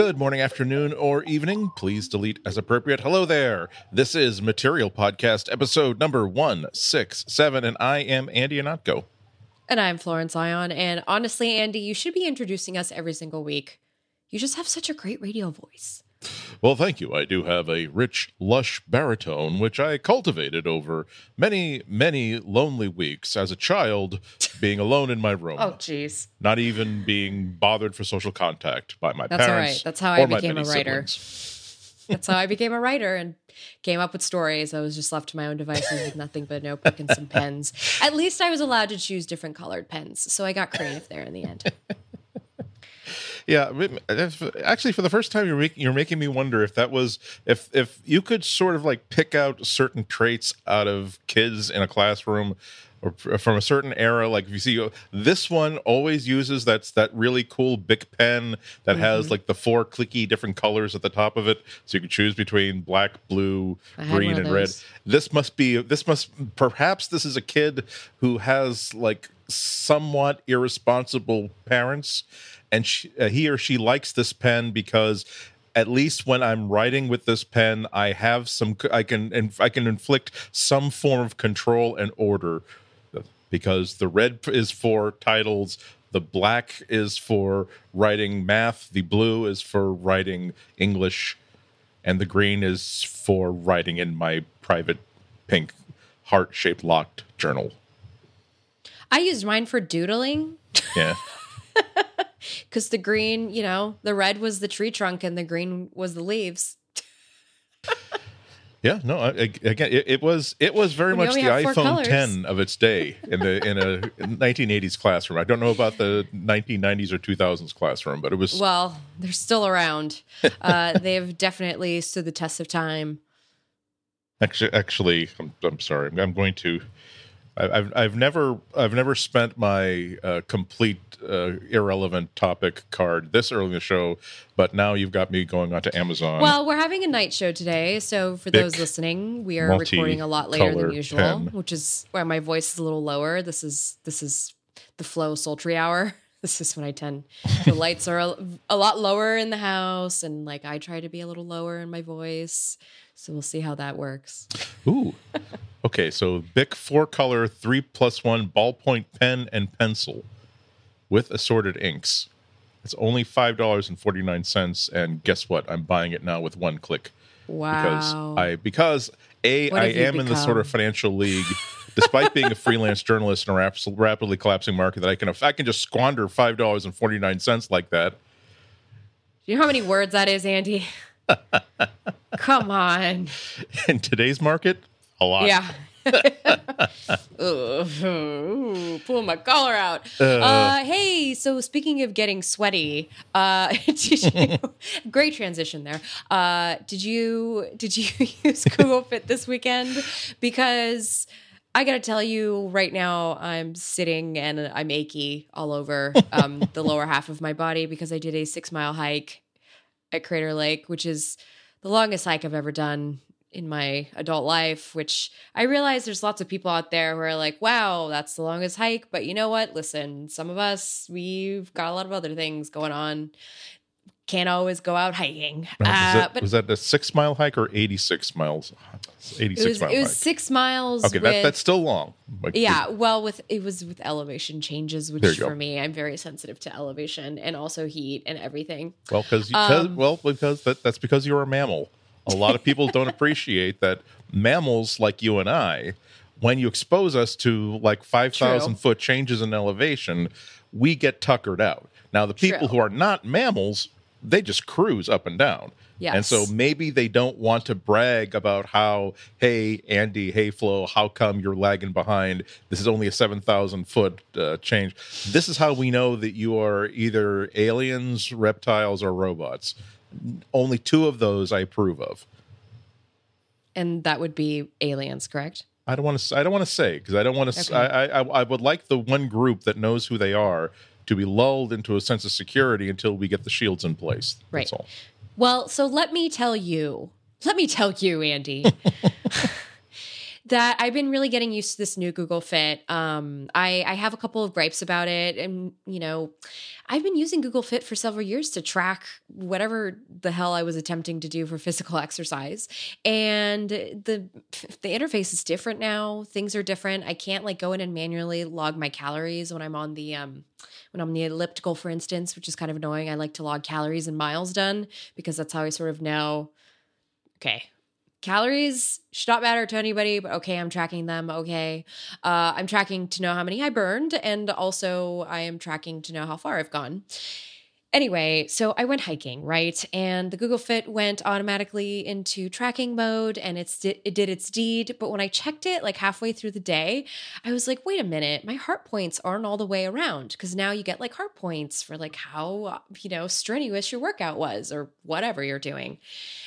Good morning, afternoon, or evening. Please delete as appropriate. Hello there. This is Material Podcast, episode number 167, and I am Andy Ihnatko. And I'm Florence Ion. And honestly, Andy, you should be introducing us every single week. You just have such a great radio voice. Well, thank you. I do have a rich, lush baritone, which I cultivated over many, many lonely weeks as a child, being alone in my room. Oh, jeez. Not even being bothered for social contact by my parents. That's all parents. right. That's how I became a writer. That's how I became a writer and came up with stories. I was just left to my own devices with nothing but a notebook and some pens. At least I was allowed to choose different colored pens. So I got creative there in the end. Yeah, actually, for the first time, you're you're making me wonder if that was if if you could sort of like pick out certain traits out of kids in a classroom or from a certain era. Like if you see this one always uses that's that really cool Bic pen that Mm-hmm. has like the four clicky different colors at the top of it, so you can choose between black, blue, I green, and red. This must be this must perhaps this is a kid who has like somewhat irresponsible parents and she, uh, he or she likes this pen because at least when I'm writing with this pen, I have some. I can and I can inflict some form of control and order because the red is for titles, the black is for writing math, the blue is for writing English, and the green is for writing in my private pink heart shaped locked journal. I used mine for doodling Yeah. because the green, you know, the red was the tree trunk and the green was the leaves. Yeah, no. I, again, it, it was it was very much the iPhone colors. 10 of its day in the in a 1980s classroom. I don't know about the 1990s or 2000s classroom, but it was Well, they're still around. Uh, they've definitely stood the test of time. actually actually. I'm, I'm sorry. I'm going to. I- I've I've never I've never spent my uh, complete uh, irrelevant topic card this early in the show, but now you've got me going onto Amazon. Well, we're having a night show today, so for those listening, we are recording a lot later than usual, pen. which is why my voice is a little lower. This is this is the flow sultry hour. This is when I tend the lights are a, a lot lower in the house, and like I try to be a little lower in my voice. So we'll see how that works. Ooh. Okay, so Bic four color three plus one ballpoint pen and pencil with assorted inks. It's only five dollars and forty nine cents, and guess what? I'm buying it now with one click because Wow! I because a I am in the sort of financial league. Despite being a freelance journalist in a rap- rapidly collapsing market, that I can if I can just squander five dollars and forty nine cents like that. Do you know how many words that is, Andy? Come on. In today's market, a lot. Yeah. Ooh, pull my collar out. Uh, hey, so speaking of getting sweaty, uh, did you, great transition there. Uh, did you did you use Google Fit this weekend? Because I got to tell you, right now I'm sitting and I'm achy all over um, the lower half of my body because I did a six mile hike at Crater Lake, which is the longest hike I've ever done in my adult life, which I realize there's lots of people out there who are like, wow, that's the longest hike. But you know what? Listen, some of us, we've got a lot of other things going on. Can't always go out hiking. Was, Uh, that, but was that a six mile hike or 86 miles? 86 it was, mile it was hike. six miles. Okay, with, that, that's still long. Like, yeah, well, with it was with elevation changes, which you go. for me, I'm very sensitive to elevation and also heat and everything. Well, because Um, well because that, that's because you're a mammal. A lot of people don't appreciate that mammals like you and I, when you expose us to like five thousand True. foot changes in elevation, we get tuckered out. Now, the people True. who are not mammals, they just cruise up and down. And so maybe they don't want to brag about how, hey, Andy, hey, Flo, how come you're lagging behind? This is only a 7,000 foot uh, change. This is how we know that you are either aliens, reptiles, or robots. Only two of those I approve of. And that would be aliens, correct? I don't want to. I don't want to say because I don't want to. Okay. I, I I would like the one group that knows who they are to be lulled into a sense of security until we get the shields in place. That's all. Well, so let me tell you, let me tell you, Andy, that I've been really getting used to this new Google Fit. Um, I, I have a couple of gripes about it, and you know, I've been using Google Fit for several years to track whatever the hell I was attempting to do for physical exercise, and the the interface is different now. Things are different. I can't like go in and manually log my calories when I'm on the um when I'm on the elliptical, for instance, which is kind of annoying. I like to log calories and miles done because that's how I sort of know. Okay, calories should not matter to anybody, but okay, I'm tracking them. Okay. Uh, I'm tracking to know how many I burned, and also I am tracking to know how far I've gone. Anyway, so I went hiking, right? And the Google Fit went automatically into tracking mode and it's it did its deed, but when I checked it like halfway through the day, I was like, "Wait a minute, my heart points aren't all the way around because now you get like heart points for like how, you know, strenuous your workout was or whatever you're doing."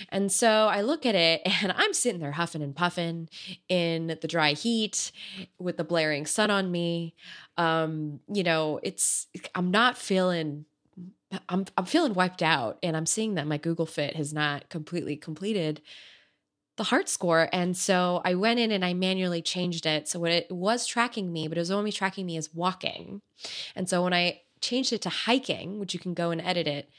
And so I look at it and I'm sitting there huffing and puffing in the dry heat with the blaring sun on me. Um, you know, it's I'm not feeling I'm I'm feeling wiped out and I'm seeing that my Google Fit has not completely completed the heart score and so I went in and I manually changed it so what it was tracking me but it was only tracking me as walking. And so when I changed it to hiking, which you can go and edit it,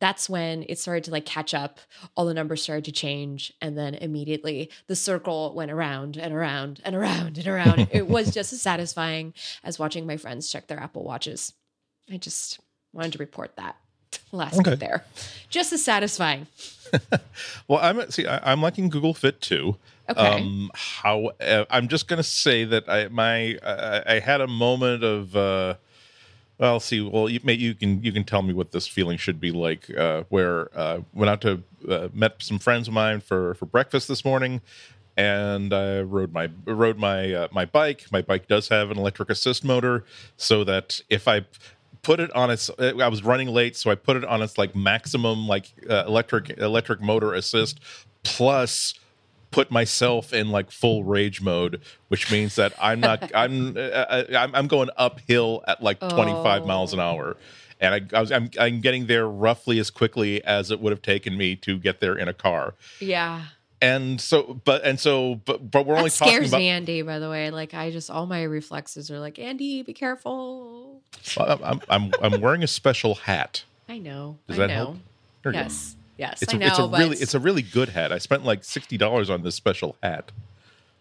that's when it started to like catch up. All the numbers started to change. And then immediately the circle went around and around and around and around. it was just as satisfying as watching my friends check their Apple Watches. I just Wanted to report that last okay. there. Just as satisfying. well, I'm see. I, am liking Google Fit too. Okay. Um, how uh, I'm just going to say that I my I, I had a moment of. Uh, well, see. Well, you, may, you can you can tell me what this feeling should be like. Uh, where uh, went out to uh, met some friends of mine for for breakfast this morning, and I rode my rode my uh, my bike. My bike does have an electric assist motor, so that if I put it on its i was running late so i put it on its like maximum like uh, electric electric motor assist plus put myself in like full rage mode which means that i'm not i'm uh, uh, I'm, I'm going uphill at like 25 oh. miles an hour. And I, I was I'm, I'm getting there roughly as quickly as it would have taken me to get there in a car. Yeah and so but and so but but we're that only scares talking about me andy by the way. Like i just all my reflexes are like andy be careful. Well, I'm, I'm i'm wearing a special hat. I know does I that know. help? Yes yes it's a, a, it's a really it's a really good hat. I spent like $60 on this special hat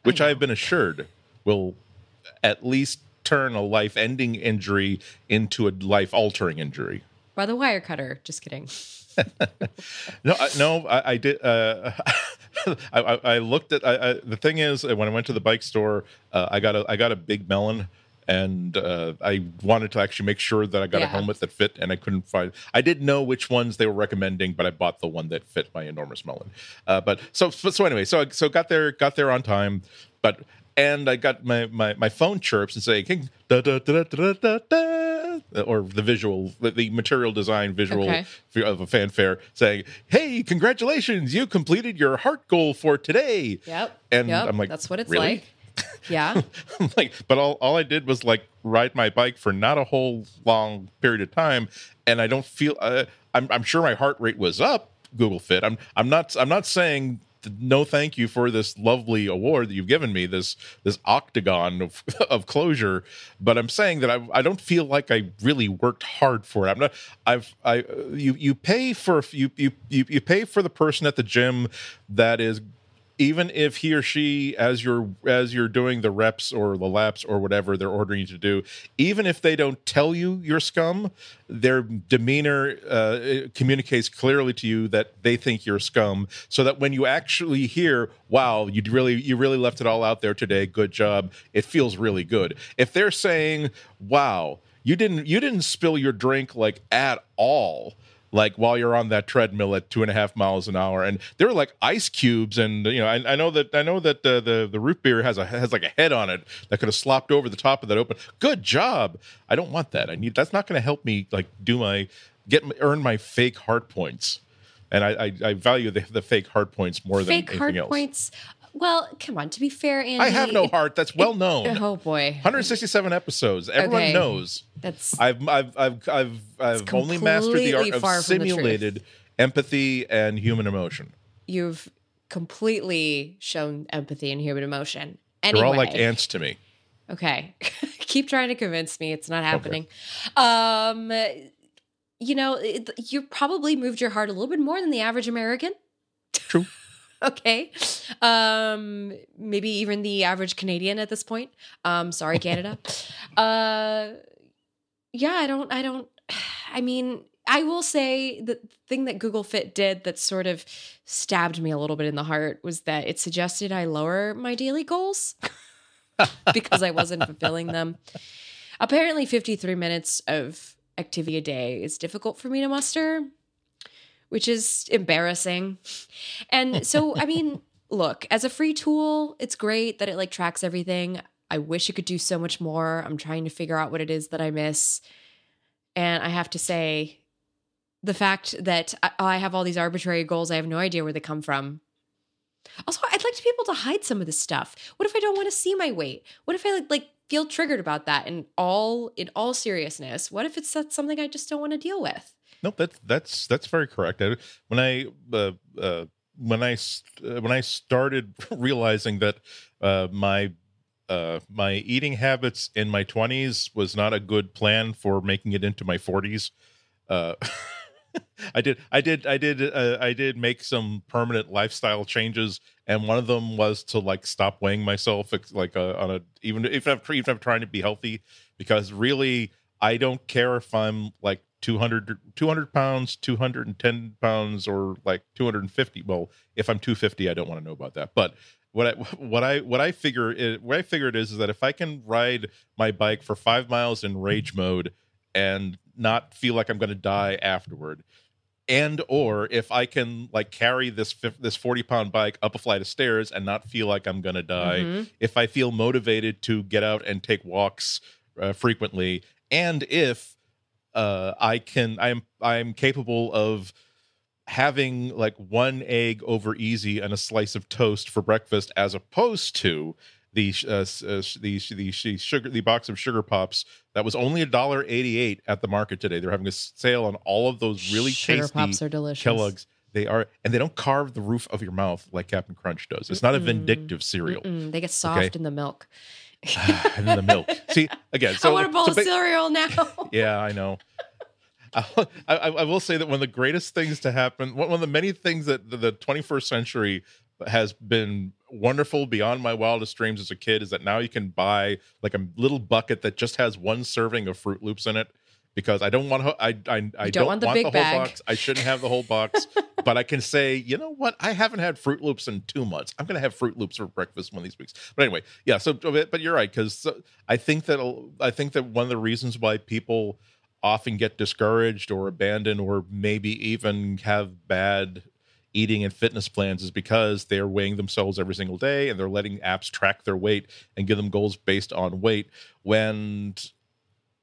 which i've been assured will at least turn a life ending injury into a life altering injury by the wire cutter just kidding no, I, no, I, I did. Uh, I, I, looked at I, the thing is when I went to the bike store, uh, I got a I got a big melon, and uh, I wanted to actually make sure that I got yeah. a helmet that fit, and I couldn't find. I didn't know which ones they were recommending, but I bought the one that fit my enormous melon. Uh, but so so anyway, so so got there got there on time, but and I got my my, my phone chirps and saying da, da, da, da, da, da, or the visual the material design visual okay. of a fanfare saying, "Hey, congratulations, you completed your heart goal for today." Yep. And yep. I'm like, "That's what it's really? like." Yeah. like, but all all I did was like ride my bike for not a whole long period of time, and I don't feel. Uh, I'm I'm sure my heart rate was up. Google Fit. I'm I'm not I'm not saying no thank you for this lovely award that you've given me this this octagon of, of closure. But i'm saying that I, I don't feel like i really worked hard for it. I'm not i've i you you pay for you you you pay for the person at the gym that is even if he or she as you're as you're doing the reps or the laps or whatever they're ordering you to do even if they don't tell you you're scum their demeanor uh, communicates clearly to you that they think you're scum. So that when you actually hear wow you really you really left it all out there today. Good job. It feels really good. If they're saying wow you didn't you didn't spill your drink like at all like while you're on that treadmill at two and a half miles an hour and they're like ice cubes and you know i, I know that i know that uh, the the root beer has a has like a head on it that could have slopped over the top of that open good job i don't want that i need that's not going to help me like do my get earn my fake heart points and I, I, I value the, the fake heart points more fake than anything heart else. points. Well, come on. To be fair, Andy, I have no heart. That's well known. Oh boy, 167 episodes. Everyone okay. knows. That's I've I've I've I've, I've only mastered the art of simulated empathy and human emotion. You've completely shown empathy and human emotion. Anyway, They're all like ants to me. Okay. Keep trying to convince me it's not happening. Um you know, it, you probably moved your heart a little bit more than the average American. True. okay. Um maybe even the average Canadian at this point. Um sorry Canada. uh yeah, I don't I don't I mean, I will say the thing that Google Fit did that sort of stabbed me a little bit in the heart was that it suggested I lower my daily goals because I wasn't fulfilling them. Apparently, 53 minutes of activity a day is difficult for me to muster, which is embarrassing. And so, I mean, look, as a free tool, it's great that it like tracks everything. I wish it could do so much more. I'm trying to figure out what it is that I miss. And I have to say, the fact that I have all these arbitrary goals, I have no idea where they come from. Also, I'd like to be able to hide some of this stuff. What if I don't want to see my weight? What if I like, like feel triggered about that? And all in all seriousness, what if it's something I just don't want to deal with? Nope that's that's that's very correct. When I uh, uh, when I uh, when I started realizing that uh, my uh, my eating habits in my 20s was not a good plan for making it into my 40s. Uh, I did, I did, I did, uh, I did make some permanent lifestyle changes, and one of them was to like stop weighing myself, like uh, on a even if I'm even if I'm trying to be healthy, because really I don't care if I'm like 200, 200 pounds, 210 pounds, or like 250. Well, if I'm 250, I don't want to know about that. But what I what I what I figure it, what I figured is, is that if I can ride my bike for five miles in rage mode and not feel like I'm going to die afterward. And or if I can like carry this this 40 pound bike up a flight of stairs and not feel like I'm going to die, mm-hmm. if I feel motivated to get out and take walks uh, frequently, and if uh, I can, I'm I'm capable of having like one egg over easy and a slice of toast for breakfast, as opposed to the uh, uh, the the sugar the box of sugar pops that was only a dollar eighty eight at the market today. They're having a sale on all of those really sugar tasty pops are delicious. Kellogg's. They are, and they don't carve the roof of your mouth like Captain Crunch does. It's not a vindictive cereal. Mm-mm. They get soft okay? in the milk. and the milk. See again. So I want a bowl so of cereal now. yeah, I know. I, I, I, will say that one of the greatest things to happen, one of the many things that the, the 21st century has been wonderful beyond my wildest dreams as a kid is that now you can buy like a little bucket that just has one serving of Froot Loops in it because I don't want I I, I don't, don't, want the, want the whole bag. box. I shouldn't have the whole box, but I can say, you know what? I haven't had Froot Loops in two months. I'm going to have Froot Loops for breakfast one of these weeks. But anyway, yeah. So, but you're right because uh, I think that I think that one of the reasons why people often get discouraged or abandoned or maybe even have bad eating and fitness plans is because they're weighing themselves every single day and they're letting apps track their weight and give them goals based on weight. When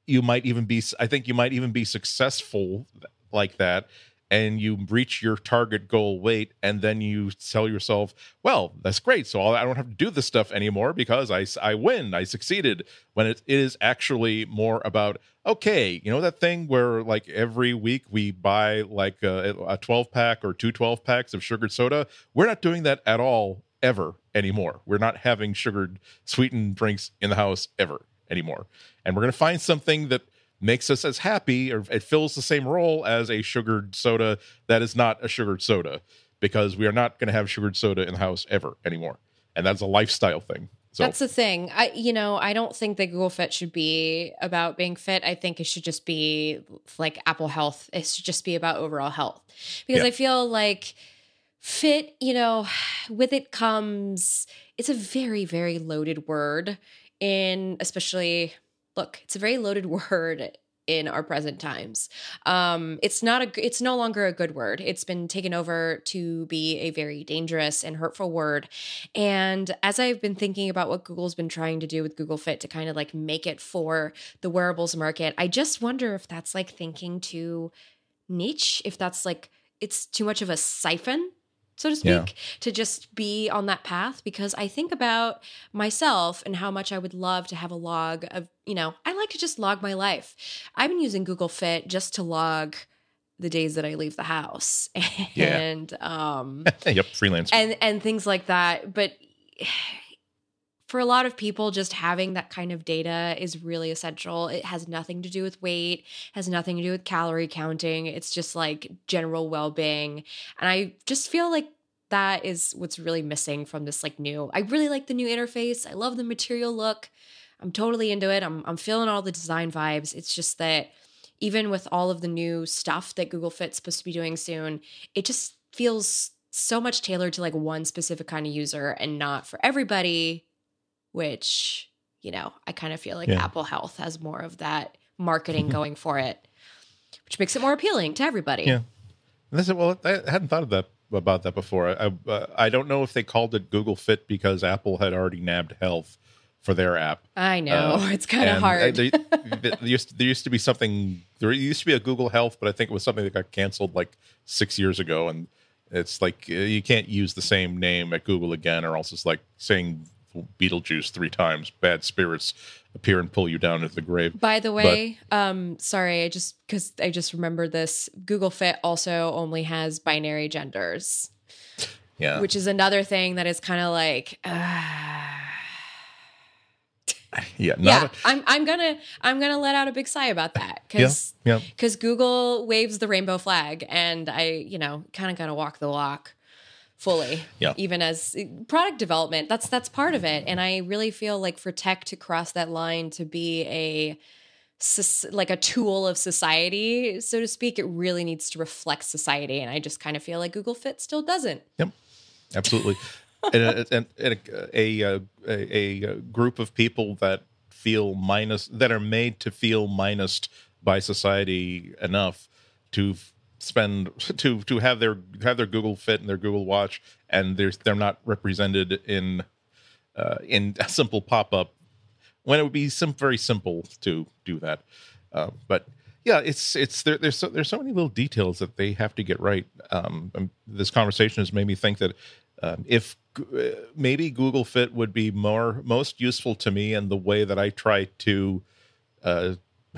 you might even be i think you might even be successful like that and you reach your target goal weight and then you tell yourself well that's great so i don't have to do this stuff anymore because i, I win i succeeded when it is actually more about okay you know that thing where like every week we buy like a, a 12 pack or two 12 packs of sugared soda? We're not doing that at all ever anymore. We're not having sugared sweetened drinks in the house ever anymore. And we're going to find something that makes us as happy or it fills the same role as a sugared soda that is not a sugared soda because we are not going to have sugared soda in the house ever anymore. And that's a lifestyle thing. So that's the thing. I you know i don't think that google fit should be about being fit. I think it should just be like apple health. It should just be about overall health. Because yeah. i feel like fit you know with it comes it's a very very loaded word in especially look, it's a very loaded word in our present times. Um, it's not a it's no longer a good word. It's been taken over to be a very dangerous and hurtful word. And as I've been thinking about what Google's been trying to do with Google Fit to kind of like make it for the wearables market, I just wonder if that's like thinking too niche, if that's like it's too much of a siphon so to speak, yeah. to just be on that path because I think about myself and how much I would love to have a log of, you know, I like to just log my life. I've been using Google Fit just to log the days that I leave the house and yeah. um yep, freelance. And and things like that, but for a lot of people, just having that kind of data is really essential. It has nothing to do with weight, has nothing to do with calorie counting. It's just like general well being. And I just feel like that is what's really missing from this like new. I really like the new interface. I love the material look. I'm totally into it. I'm I'm feeling all the design vibes. It's just that even with all of the new stuff that Google Fit's supposed to be doing soon, it just feels so much tailored to like one specific kind of user and not for everybody which, you know, I kind of feel like yeah. Apple Health has more of that marketing going for it, which makes it more appealing to everybody. Yeah. And this is, well, I hadn't thought of that about that before. I uh, I don't know if they called it Google Fit because Apple had already nabbed health for their app. I know uh, it's kind of hard. there, there, used to, there used to be something. There used to be a Google Health, but I think it was something that got canceled like six years ago, and it's like uh, you can't use the same name at Google again, or else it's like saying Beetlejuice three times, bad spirits appear and pull you down into the grave. By the way, but, um, sorry, I just because I just remembered this. Google Fit also only has binary genders. Yeah, which is another thing that is kind of like. Uh, yeah, yeah. i I'm I'm gonna I'm gonna let out a big sigh about that because yeah, because yeah. Google waves the rainbow flag, and I you know kind of gotta walk the walk fully yeah. even as eh, product development that's that's part of it. And i really feel like for tech to cross that line to be a like a tool of society so to speak it really needs to reflect society. And i just kind of feel like google fit still doesn't. Yep. Absolutely. Uh, and, and, uh, and uh, a, a, a, a group of people that feel minus that are made to feel minused by society enough to spend to to have their have their Google Fit and their Google Watch, and they're they're not represented in uh, in a simple pop up when it would be some very simple to do that. Uh, but yeah, it's it's there, there's so, there's so many little details that they have to get right. Um, this conversation has made me think that um, if uh, maybe Google Fit would be more most useful to me and the way that I try to uh,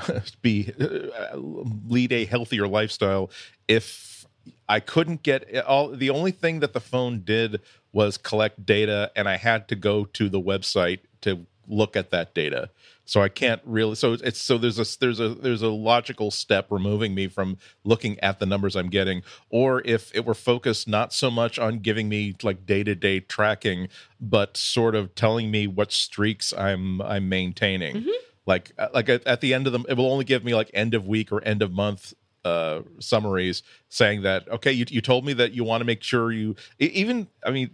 be uh, lead a healthier lifestyle if I couldn't get all the only thing that the phone did was collect data and I had to go to the website to look at that data. So I can't really so it's so there's a there's a there's a logical step removing me from looking at the numbers I'm getting or if it were focused not so much on giving me like day-to-day tracking but sort of telling me what streaks I'm I'm maintaining. Mm-hmm like uh, like at, at the end of them it will only give me like end of week or end of month uh summaries saying that okay you, you told me that you want to make sure you even i mean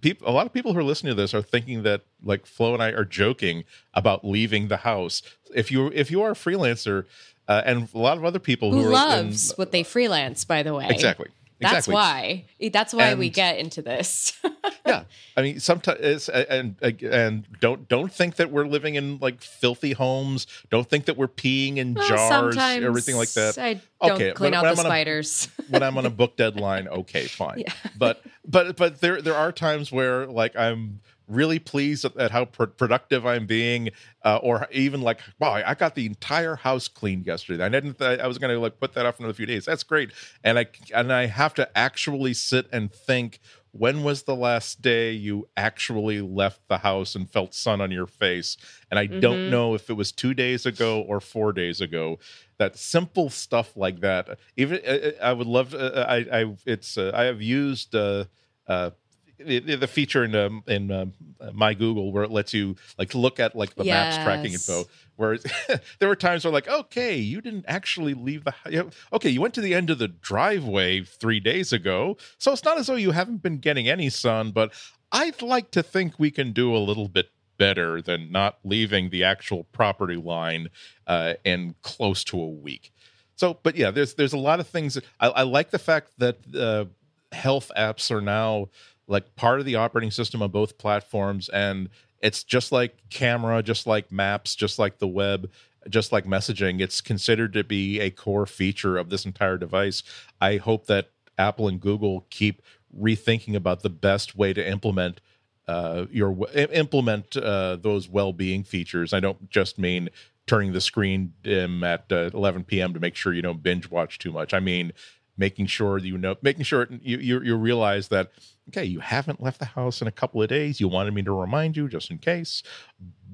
people a lot of people who are listening to this are thinking that like flo and i are joking about leaving the house. If you if you are a freelancer uh, and a lot of other people who, who loves in, what they freelance by the way. Exactly Exactly. That's why. That's why and, we get into this. yeah, I mean, sometimes and and don't don't think that we're living in like filthy homes. Don't think that we're peeing in well, jars, everything like that. I don't okay, clean out the spiders. A, when I'm on a book deadline, okay, fine. Yeah. But but but there there are times where like I'm really pleased at, how pr- productive I'm being, uh, or even like, wow, I got the entire house cleaned yesterday. I didn't. Th- I was going to like put that off another few days. That's great, and I and I have to actually sit and think. When was the last day you actually left the house and felt sun on your face? And I mm-hmm. don't know if it was two days ago or four days ago. That simple stuff like that. Even uh, uh, I would love. To, I I it's uh, I have used. Uh, uh, the, the feature in um, in um, my Google where it lets you like look at like the yes. maps tracking info. Where there were times where like, okay, you didn't actually leave the you know, okay, you went to the end of the driveway three days ago, so it's not as though you haven't been getting any sun. But I'd like to think we can do a little bit better than not leaving the actual property line uh, in close to a week. So, but yeah, there's there's a lot of things. I, I like the fact that uh, health apps are now like part of the operating system on both platforms and it's just like camera just like maps just like the web just like messaging. It's considered to be a core feature of this entire device. I hope that apple and google keep rethinking about the best way to implement uh, your implement uh, those well-being features. I don't just mean turning the screen dim at uh, 11 p.m to make sure you don't binge watch too much. I mean making sure that you know, making sure you you, you realize that okay, you haven't left the house in a couple of days. You wanted me to remind you just in case.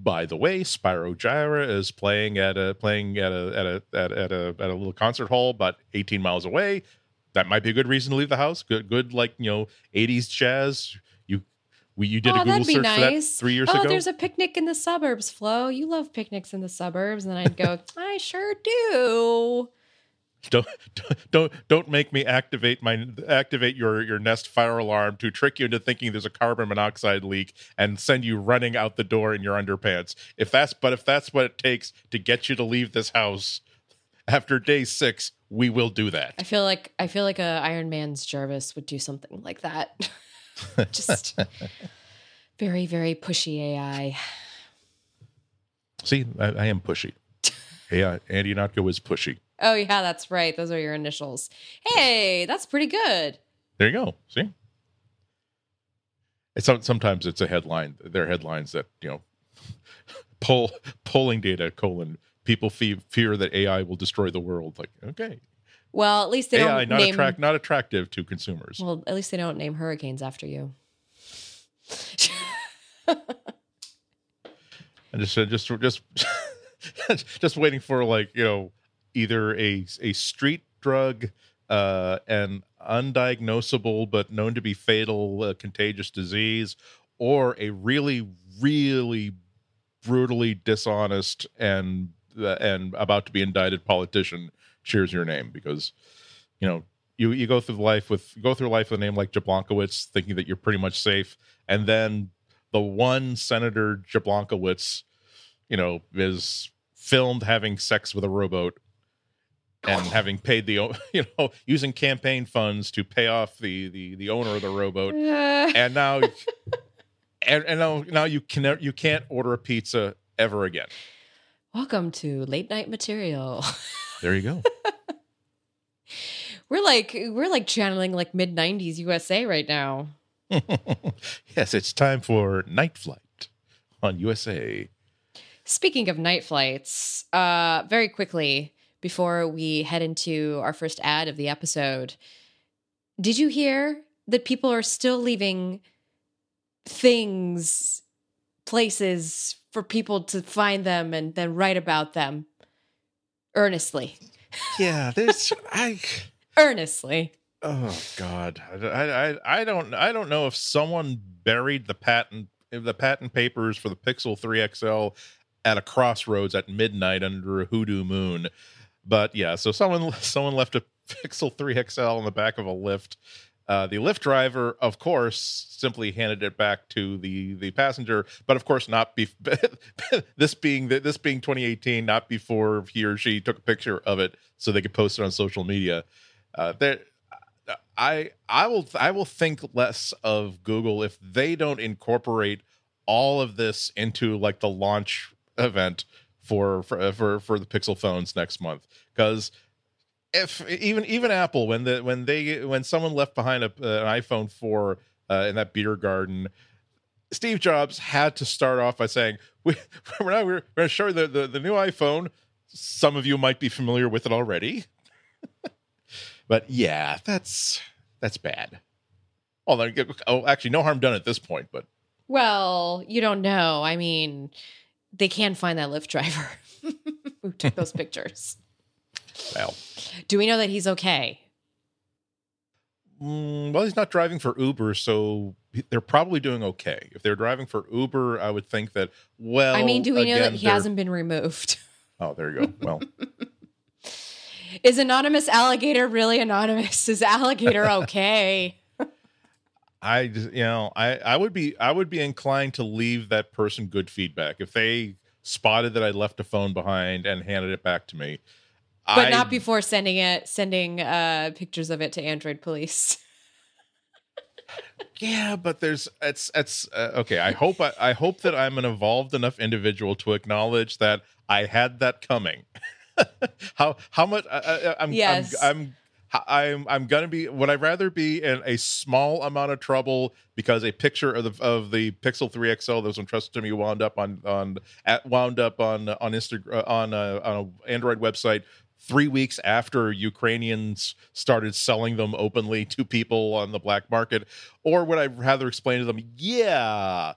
By the way, Spyro Gyra is playing at a playing at a at a at, at a at a little concert hall about 18 miles away. That might be a good reason to leave the house. Good good like, you know, 80s jazz. You we you did oh, a Google search nice. for that 3 years oh, ago. Oh, there's a picnic in the suburbs, Flo. You love picnics in the suburbs. And then I'd go, I sure do. Don't don't don't make me activate my activate your your nest fire alarm to trick you into thinking there's a carbon monoxide leak and send you running out the door in your underpants if that's but if that's what it takes to get you to leave this house after day six we will do that I feel like I feel like a Iron Man's Jarvis would do something like that. Just very, very pushy AI. see i, I am pushy yeah andy Ihnatko is pushy Oh yeah, that's right. Those are your initials. Hey, that's pretty good. there you go see it's sometimes it's a headline there are headlines that you know poll polling data colon people fe- fear that ai will destroy the world like okay Well, at least they AI don't not name. attract not attractive to consumers. Well, at least they don't name hurricanes after you. I just uh, just just just waiting for like you know either a a street drug, uh, an undiagnosable but known to be fatal uh, contagious disease, or a really really brutally dishonest and uh, and about to be indicted politician cheers your name because you know you you go through life with go through life with a name like Jablonkowitz thinking that you're pretty much safe and then the one senator Jablonkowitz you know is filmed having sex with a rowboat and having paid the you know using campaign funds to pay off the the the owner of the rowboat. Uh, and now and, and now now you can you can't order a pizza ever again. Welcome to late night material. there you go. We're like we're like channeling like mid '90s USA right now. yes it's time for night flight on usa Speaking of night flights, uh, very quickly before we head into our first ad of the episode, did you hear that people are still leaving things, places for people to find them and then write about them earnestly? yeah there's i Earnestly. oh god I, I i don't i don't know if someone buried the patent the patent papers for the pixel 3 xl at a crossroads at midnight under a hoodoo moon but yeah so someone someone left a pixel 3 xl on the back of a Lyft uh, the Lyft driver, of course, simply handed it back to the the passenger, but of course not. Be- this being this being 2018, not before he or she took a picture of it so they could post it on social media. Uh, there, I I will I will think less of Google if they don't incorporate all of this into like the launch event for for for, for the Pixel phones next month. Because if even even Apple when the when they when someone left behind a, an iPhone 4 uh, in that beer garden Steve Jobs had to start off by saying we, we're not we're, going to show you the, the the new iPhone. Some of you might be familiar with it already. But yeah that's that's bad. Although oh actually no harm done at this point but Well, you don't know. I mean, they can't find that Lyft driver who took those pictures. well Do we know that he's okay? Mm, well, he's not driving for Uber, so they're probably doing okay. If they're driving for Uber, I would think that. Well, I mean, do we know that he hasn't been removed? Oh, there you go. Well, Is anonymous alligator really anonymous? Is alligator okay? I just- you know I I would be I would be inclined to leave that person good feedback if they spotted that I left a phone behind and handed it back to me. but I- not before sending it, sending uh, pictures of it to Android police. Yeah, but there's it's it's uh, okay. I hope I, I hope that I'm an evolved enough individual to acknowledge that I had that coming. how how much I, I'm, Yes. I'm I'm I'm I'm gonna be. Would I rather be in a small amount of trouble because a picture of the of the Pixel 3 XL that was entrusted to me wound up on on at wound up on on Instagram on a, on an Android website three weeks after Ukrainians started selling them openly to people on the black market? Or would I rather explain to them, yeah,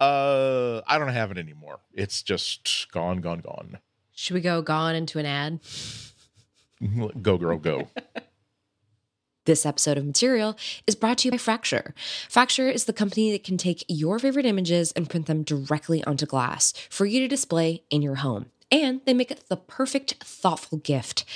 uh, I don't have it anymore. It's just gone, gone, gone. Should we go gone into an ad? go, girl, go. This episode of Material is brought to you by Fracture. Fracture is the company that can take your favorite images and print them directly onto glass for you to display in your home. And they make it the perfect, thoughtful gift.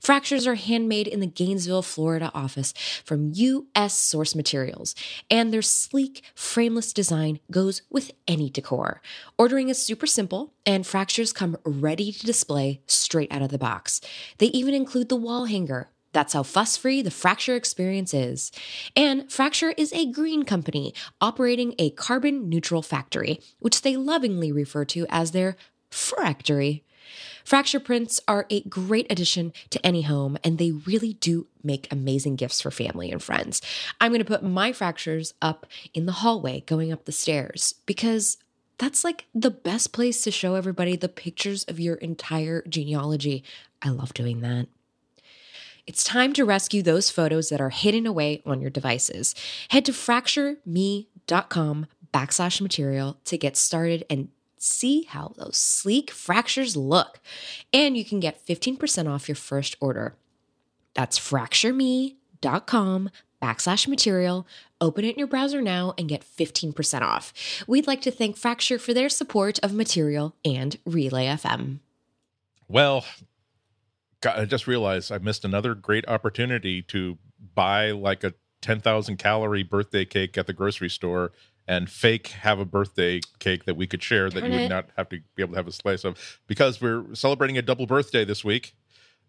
Fractures are handmade in the Gainesville, Florida office from U.S. source materials, and their sleek, frameless design goes with any decor. Ordering is super simple, and fractures come ready to display straight out of the box. They even include the wall hanger that's how fuss free the Fracture experience is. And Fracture is a green company operating a carbon neutral factory, which they lovingly refer to as their fractory. Fracture prints are a great addition to any home, and they really do make amazing gifts for family and friends. I'm going to put my fractures up in the hallway going up the stairs because that's like the best place to show everybody the pictures of your entire genealogy. I love doing that. It's time to rescue those photos that are hidden away on your devices. Head to fractureme.com backslash material to get started and see how those sleek fractures look. And you can get 15% off your first order. That's fractureme.com backslash material. Open it in your browser now and get 15% off. We'd like to thank Fracture for their support of Material and Relay FM. Well, God, I just realized I missed another great opportunity to buy like a 10,000 calorie birthday cake at the grocery store and fake have a birthday cake that we could share that you would not have to be able to have a slice of because we're celebrating a double birthday this week.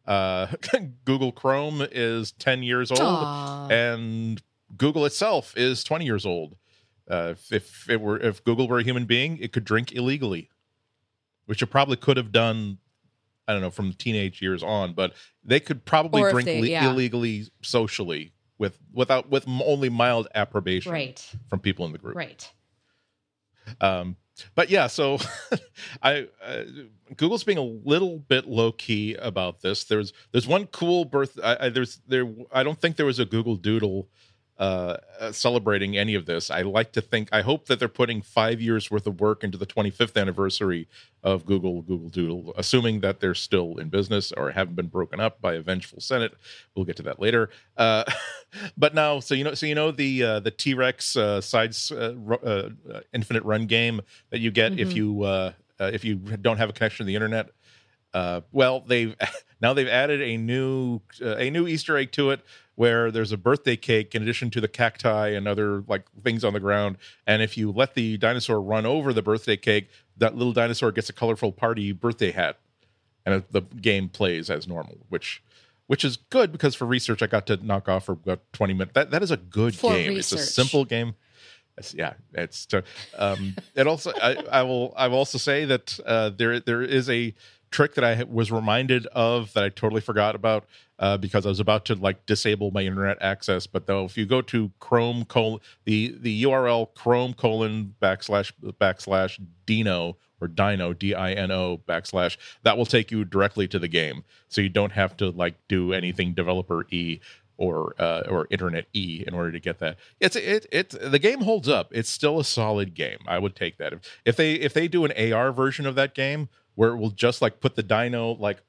Uh, Google Chrome is 10 years old Aw. and Google itself is 20 years old. Uh, if, if it were if Google were a human being, it could drink illegally, which it probably could have done. I don't know from teenage years on, but they could probably Or drink they- le- yeah. illegally socially with without with only mild approbation Right, from people in the group. right. Um, but yeah, so I uh, Google's being a little bit low key about this. There's there's one cool birth. I, I, there's there. I don't think there was a Google Doodle uh, uh, celebrating any of this. I like to think. I hope that they're putting five years worth of work into the 25th anniversary of Google Google Doodle, assuming that they're still in business or haven't been broken up by a vengeful Senate. We'll get to that later. Uh, but now, so you know, so you know the uh, the T Rex uh, sides uh, uh, infinite run game that you get if Mhm. you uh, uh, if you don't have a connection to the internet. Uh, well, they've now they've added a new uh, a new Easter egg to it where there's a birthday cake in addition to the cacti and other like things on the ground. And if you let the dinosaur run over the birthday cake, that little dinosaur gets a colorful party birthday hat, and the game plays as normal, which which is good because for research I got to knock off for about 20 minutes. That that is a good For game. It's a simple game. It's, yeah, it's to, um, it also I, I will I will also say that uh, there there is a trick that I was reminded of that I totally forgot about uh, because I was about to like disable my internet access. But though, if you go to Chrome colon the the URL Chrome colon backslash backslash Dino or Dino D I N O backslash that will take you directly to the game, so you don't have to like do anything developer e or uh, or internet e in order to get that. It's it it the game holds up. It's still a solid game. I would take that if, if they if they do an AR version of that game where it will just like put the dino like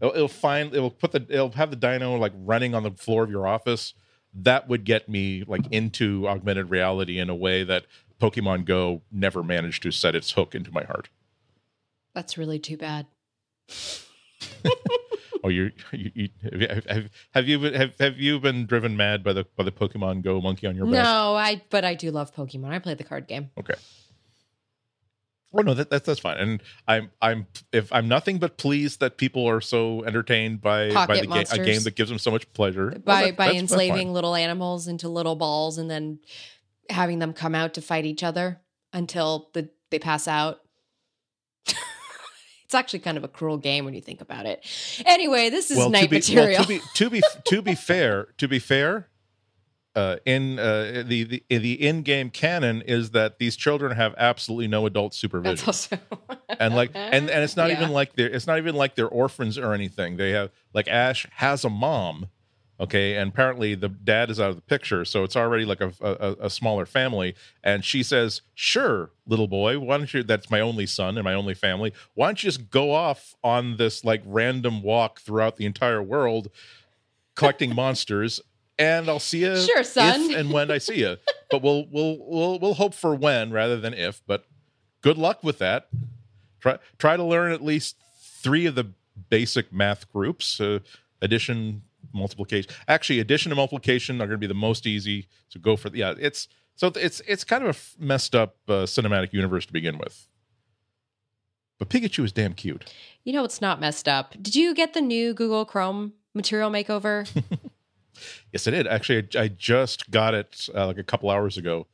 it'll, it'll find it will put the it'll have the dino like running on the floor of your office. That would get me like into augmented reality in a way that Pokemon Go never managed to set its hook into my heart. That's really too bad. Oh, you're, you, you have, have, have you been have, have you been driven mad by the by the Pokemon Go monkey on your back? No, I but I do love Pokemon. I play the card game. Okay. Oh no, that, that's that's fine, and I'm I'm if I'm nothing but pleased that people are so entertained by by the game, a game that gives them so much pleasure Well, By that- by that's- that's enslaving fine. little animals into little balls and then having them come out to fight each other until the they pass out. it's actually kind of a cruel game when you think about it. Anyway, this is well, night to be, material. Well, to be to be to be fair, to be fair, uh, in uh, the the the in game canon is that these children have absolutely no adult supervision. Also and like and and it's not Yeah. even like they're it's not even like they're orphans or anything they have like ash has a mom okay and apparently the dad is out of the picture so it's already like a, a, a smaller family and she says sure little boy why don't you that's my only son and my only family why don't you just go off on this like random walk throughout the entire world collecting monsters and I'll see you Sure, son. if and when I see you. But we'll we'll we'll we'll hope for when rather than if. But good luck with that. Try try to learn at least three of the basic math groups: uh, addition, multiplication. Actually, addition and multiplication are going to be the most easy. So go for the yeah. It's so it's it's kind of a f- messed up uh, cinematic universe to begin with. But Pikachu is damn cute. You know it's not messed up. Did you get the new Google Chrome material makeover? Yes, I did. Actually, I, I just got it uh, like a couple hours ago.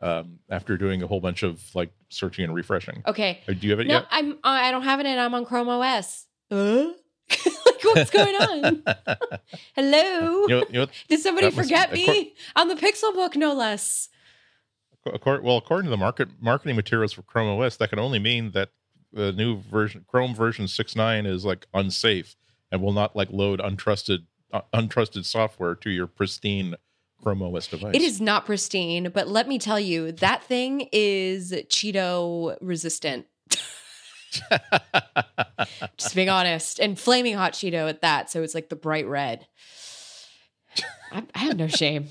Um, after doing a whole bunch of like searching and refreshing. Okay. Uh, Do you have it No, yet? I'm uh, I don't have it and I'm on Chrome OS. Huh? like what's going on? Hello? You know, you know, Did somebody forget of me? On the Pixel book, no less. According, well, according to the market marketing materials for Chrome OS, that can only mean that the new version, Chrome version 6.9, is like unsafe and will not like load untrusted Uh, untrusted software to your pristine Chrome OS device. It is not pristine, but let me tell you, that thing is Cheeto resistant. Just being honest. And flaming hot Cheeto at that. So it's like the bright red. I, I have no shame.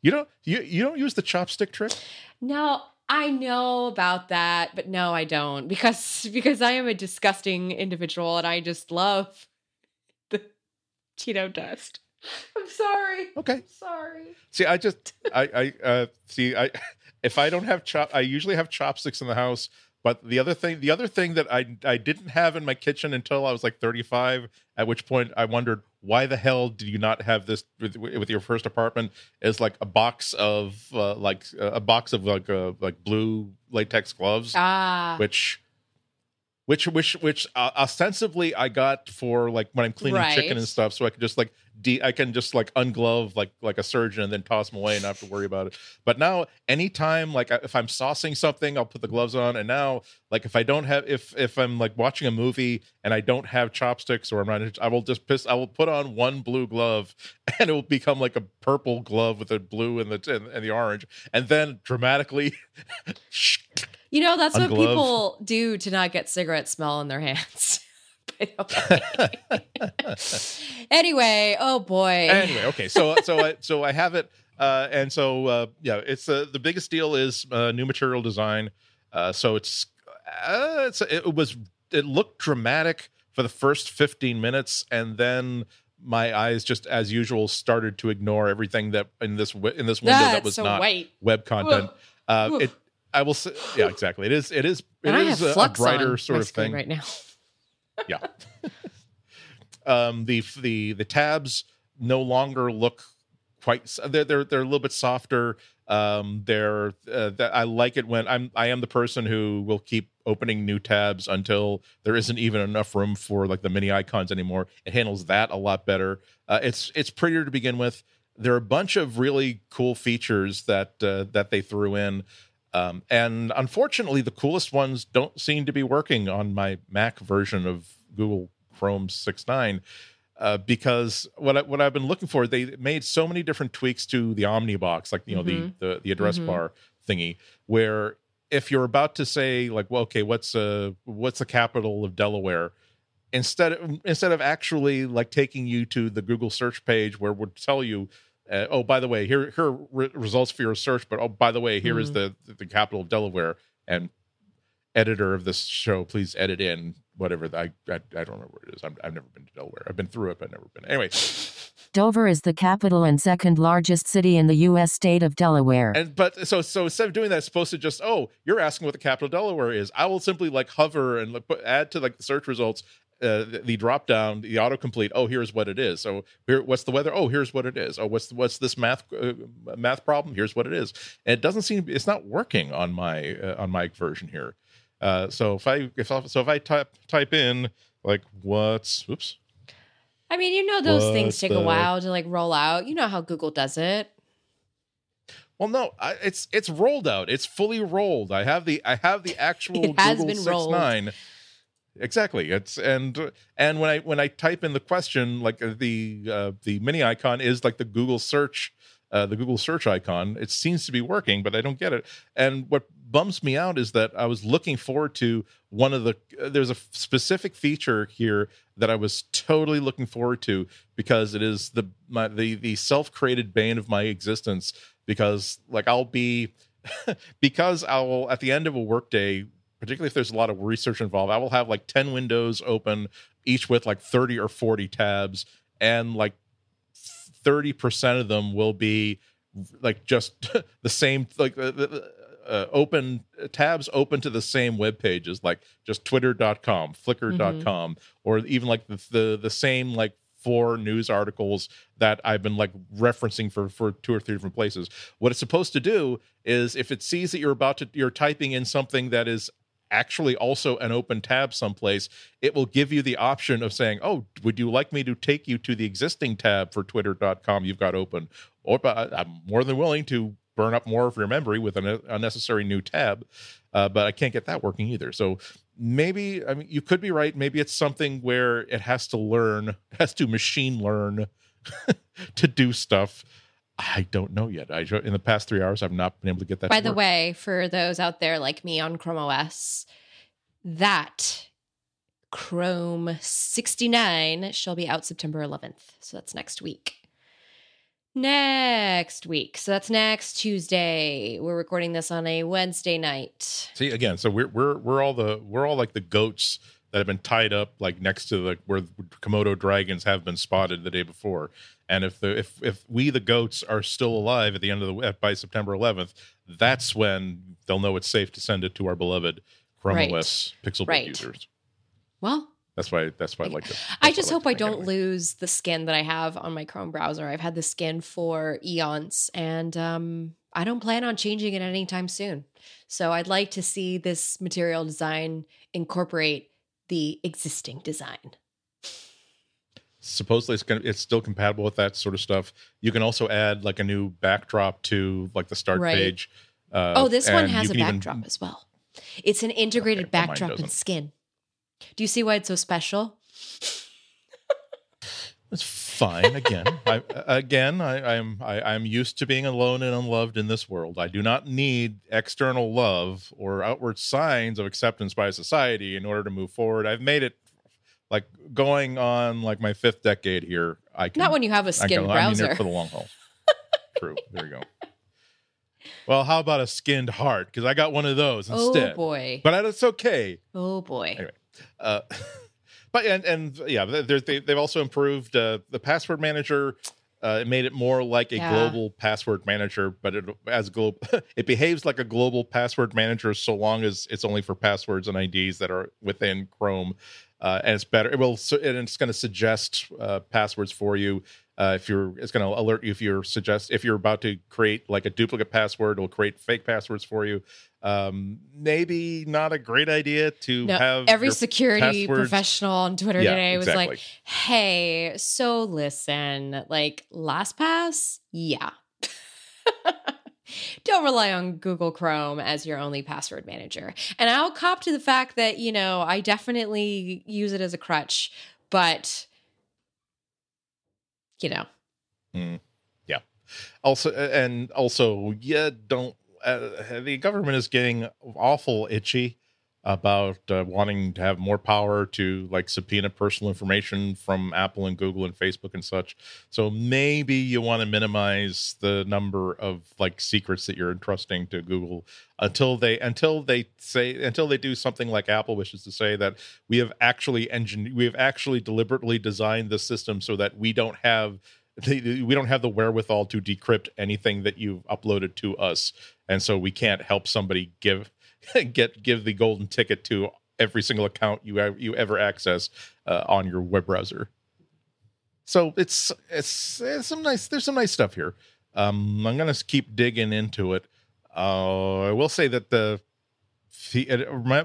You don't you you don't use the chopstick trick. No, I know about that, but no, I don't because because I am a disgusting individual and I just love Cheeto dust. I'm sorry. Okay. Sorry. See, I just I I uh see I if I don't have chop I usually have chopsticks in the house. But the other thing the other thing that I I didn't have in my kitchen until I was like 35, at which point I wondered why the hell did you not have this with, with your first apartment is like a box of uh, like a box of like uh, like blue latex gloves Ah. which which which which uh, ostensibly I got for like when I'm cleaning chicken and stuff, so I could just like de- I can just like unglove like like a surgeon and then toss them away and not have to worry about it. But now, anytime like if I'm saucing something, I'll put the gloves on. And now, like if I don't have if if I'm like watching a movie and I don't have chopsticks or I'm not, I will just piss. I will put on one blue glove and it will become like a purple glove with the blue and the and, and the orange, and then dramatically. You know, that's what people do to not get cigarette smell in their hands. Anyway, oh boy. anyway, okay, so so I so I have it, uh, and so uh, yeah, it's uh, the biggest deal is uh, new material design. Uh, so it's uh, it's it was it looked dramatic for the first fifteen minutes, and then my eyes just as usual started to ignore everything that in this in this window Ah, that was so not white. web content. Uh, it I will say yeah exactly it is it is it and is a, a brighter sort of thing right now. Yeah. um, the the the tabs no longer look quite. They're they're they're a little bit softer. Um, they're uh, I like it when I'm I am the person who will keep opening new tabs until there isn't even enough room for like the mini icons anymore. It handles that a lot better. Uh, it's it's prettier to begin with. There are a bunch of really cool features that uh, that they threw in. Um, and unfortunately, the coolest ones don't seem to be working on my Mac version of Google Chrome 6.9 uh, because what I, what I've been looking for, they made so many different tweaks to the Omnibox, like you know Mhm. the, the the address Mhm. bar thingy, where if you're about to say like, well, okay, what's uh what's the capital of Delaware? Instead of instead of actually like taking you to the Google search page where it would tell you uh, oh, by the way, here here are re- results for your search, but oh, by the way, here is the the capital of Delaware. And editor of this show, please edit in whatever. The, I, I I don't remember what it is. I'm, I've never been to Delaware. I've been through it, but never been. Anyway, Dover is the capital and second largest city in the U.S. state of Delaware. and but so so instead of doing that, it's supposed to just oh, you're asking what the capital of Delaware is. I will simply like hover and like, put, add to like the search results. Uh, the, the drop down, the autocomplete. Oh, here's what it is. So, here, what's the weather? Oh, here's what it is. Oh, what's what's this math uh, math problem? Here's what it is. And it doesn't seem it's not working on my uh, on my version here. Uh, so if I if I, so if I type type in like what's oops I mean, you know those things take a while to like roll out. You know how Google does it. Well, no, I, it's it's rolled out. It's fully rolled. I have the I have the actual Google been Six rolled. Nine. Exactly. It's and and when I when I type in the question, like uh, the uh, the mini icon is like the Google search, uh, the Google search icon. It seems to be working, but I don't get it. And what bums me out is that I was looking forward to one of the. Uh, there's a specific feature here that I was totally looking forward to because it is the my the the self created bane of my existence. Because like I'll be because I will at the end of a workday particularly if there's a lot of research involved, I will have like 10 windows open, each with like 30 or 40 tabs, and like 30% of them will be like just the same, like uh, uh, open tabs open to the same web pages, like just twitter.com, flickr.com, or even like the, the, the same like four news articles that I've been like referencing for for two or three different places. What it's supposed to do is if it sees that you're about to you're typing in something that is actually also an open tab someplace, it will give you the option of saying, "Oh, would you like me to take you to the existing tab for twitter.com you've got open?" Or I'm more than willing to burn up more of your memory with an unnecessary new tab. Uh, but I can't get that working either. So maybe I mean you could be right. Maybe it's something where it has to learn, has to machine learn to do stuff. I don't know yet. I in the past three hours I've not been able to get that. By the work. way, for those out there like me on Chrome OS, that Chrome 69 shall be out September 11th. So that's next week. Next week. So that's next Tuesday. We're recording this on a Wednesday night. See again, so we're we're we're all the we're all like the goats that have been tied up like next to the where Komodo dragons have been spotted the day before. And if the if if we the goats are still alive at the end of the by September 11th, that's when they'll know it's safe to send it to our beloved Chrome Right. OS Pixelbook Right. users. Well, That's why that's why I like to. I just why hope I like to think don't anyway. lose the skin that I have on my Chrome browser. I've had the skin for eons and um, I don't plan on changing it anytime soon. So I'd like to see this material design incorporate the existing design. supposedly it's gonna it's still compatible with that sort of stuff. You can also add like a new backdrop to like the start Right. page. Uh, oh, this one has a can even- backdrop as well. It's an integrated Okay, well, backdrop and skin. Do you see why it's so special? It's fine. Again, I again I, I'm I, I'm used to being alone and unloved in this world. I do not need external love or outward signs of acceptance by society in order to move forward. I've made it like going on like my fifth decade here. I can Not when you have a skin can, I'm in browser. there for the long haul. True. There you go. Well, how about a skinned heart? Because I got one of those instead. oh instead. boy. But it's okay. oh boy. Anyway. Uh, but and and yeah, they, they, they've also improved uh, the password manager. Uh, it made it more like a Yeah. global password manager, but it as global, it behaves like a global password manager so long as it's only for passwords and IDs that are within Chrome. Uh, and it's better. It will, and it's going to suggest uh, passwords for you. Uh, if you're, it's going to alert you if you're suggest if you're about to create like a duplicate password. It'll create fake passwords for you. Um, maybe not a great idea to No, have every security passwords- professional on Twitter Yeah, today was exactly. like, "Hey, so listen, like LastPass, yeah." Don't rely on Google Chrome as your only password manager. And I'll cop to the fact that, you know, I definitely use it as a crutch, but you know, Yeah. also and also yeah don't uh, the government is getting awful itchy about uh, wanting to have more power to like subpoena personal information from apple and google and facebook and such. So maybe you want to minimize the number of like secrets that you're entrusting to google until they until they say until they do something like apple wishes to say that we have actually engine we have actually deliberately designed the system so that we don't have the, we don't have the wherewithal to decrypt anything that you've uploaded to us. And so we can't help somebody give get give the golden ticket to every single account you ever, you ever access uh, on your web browser. So it's, it's it's some nice there's some nice stuff here. Um i'm gonna keep digging into it. Uh i will say that the the uh,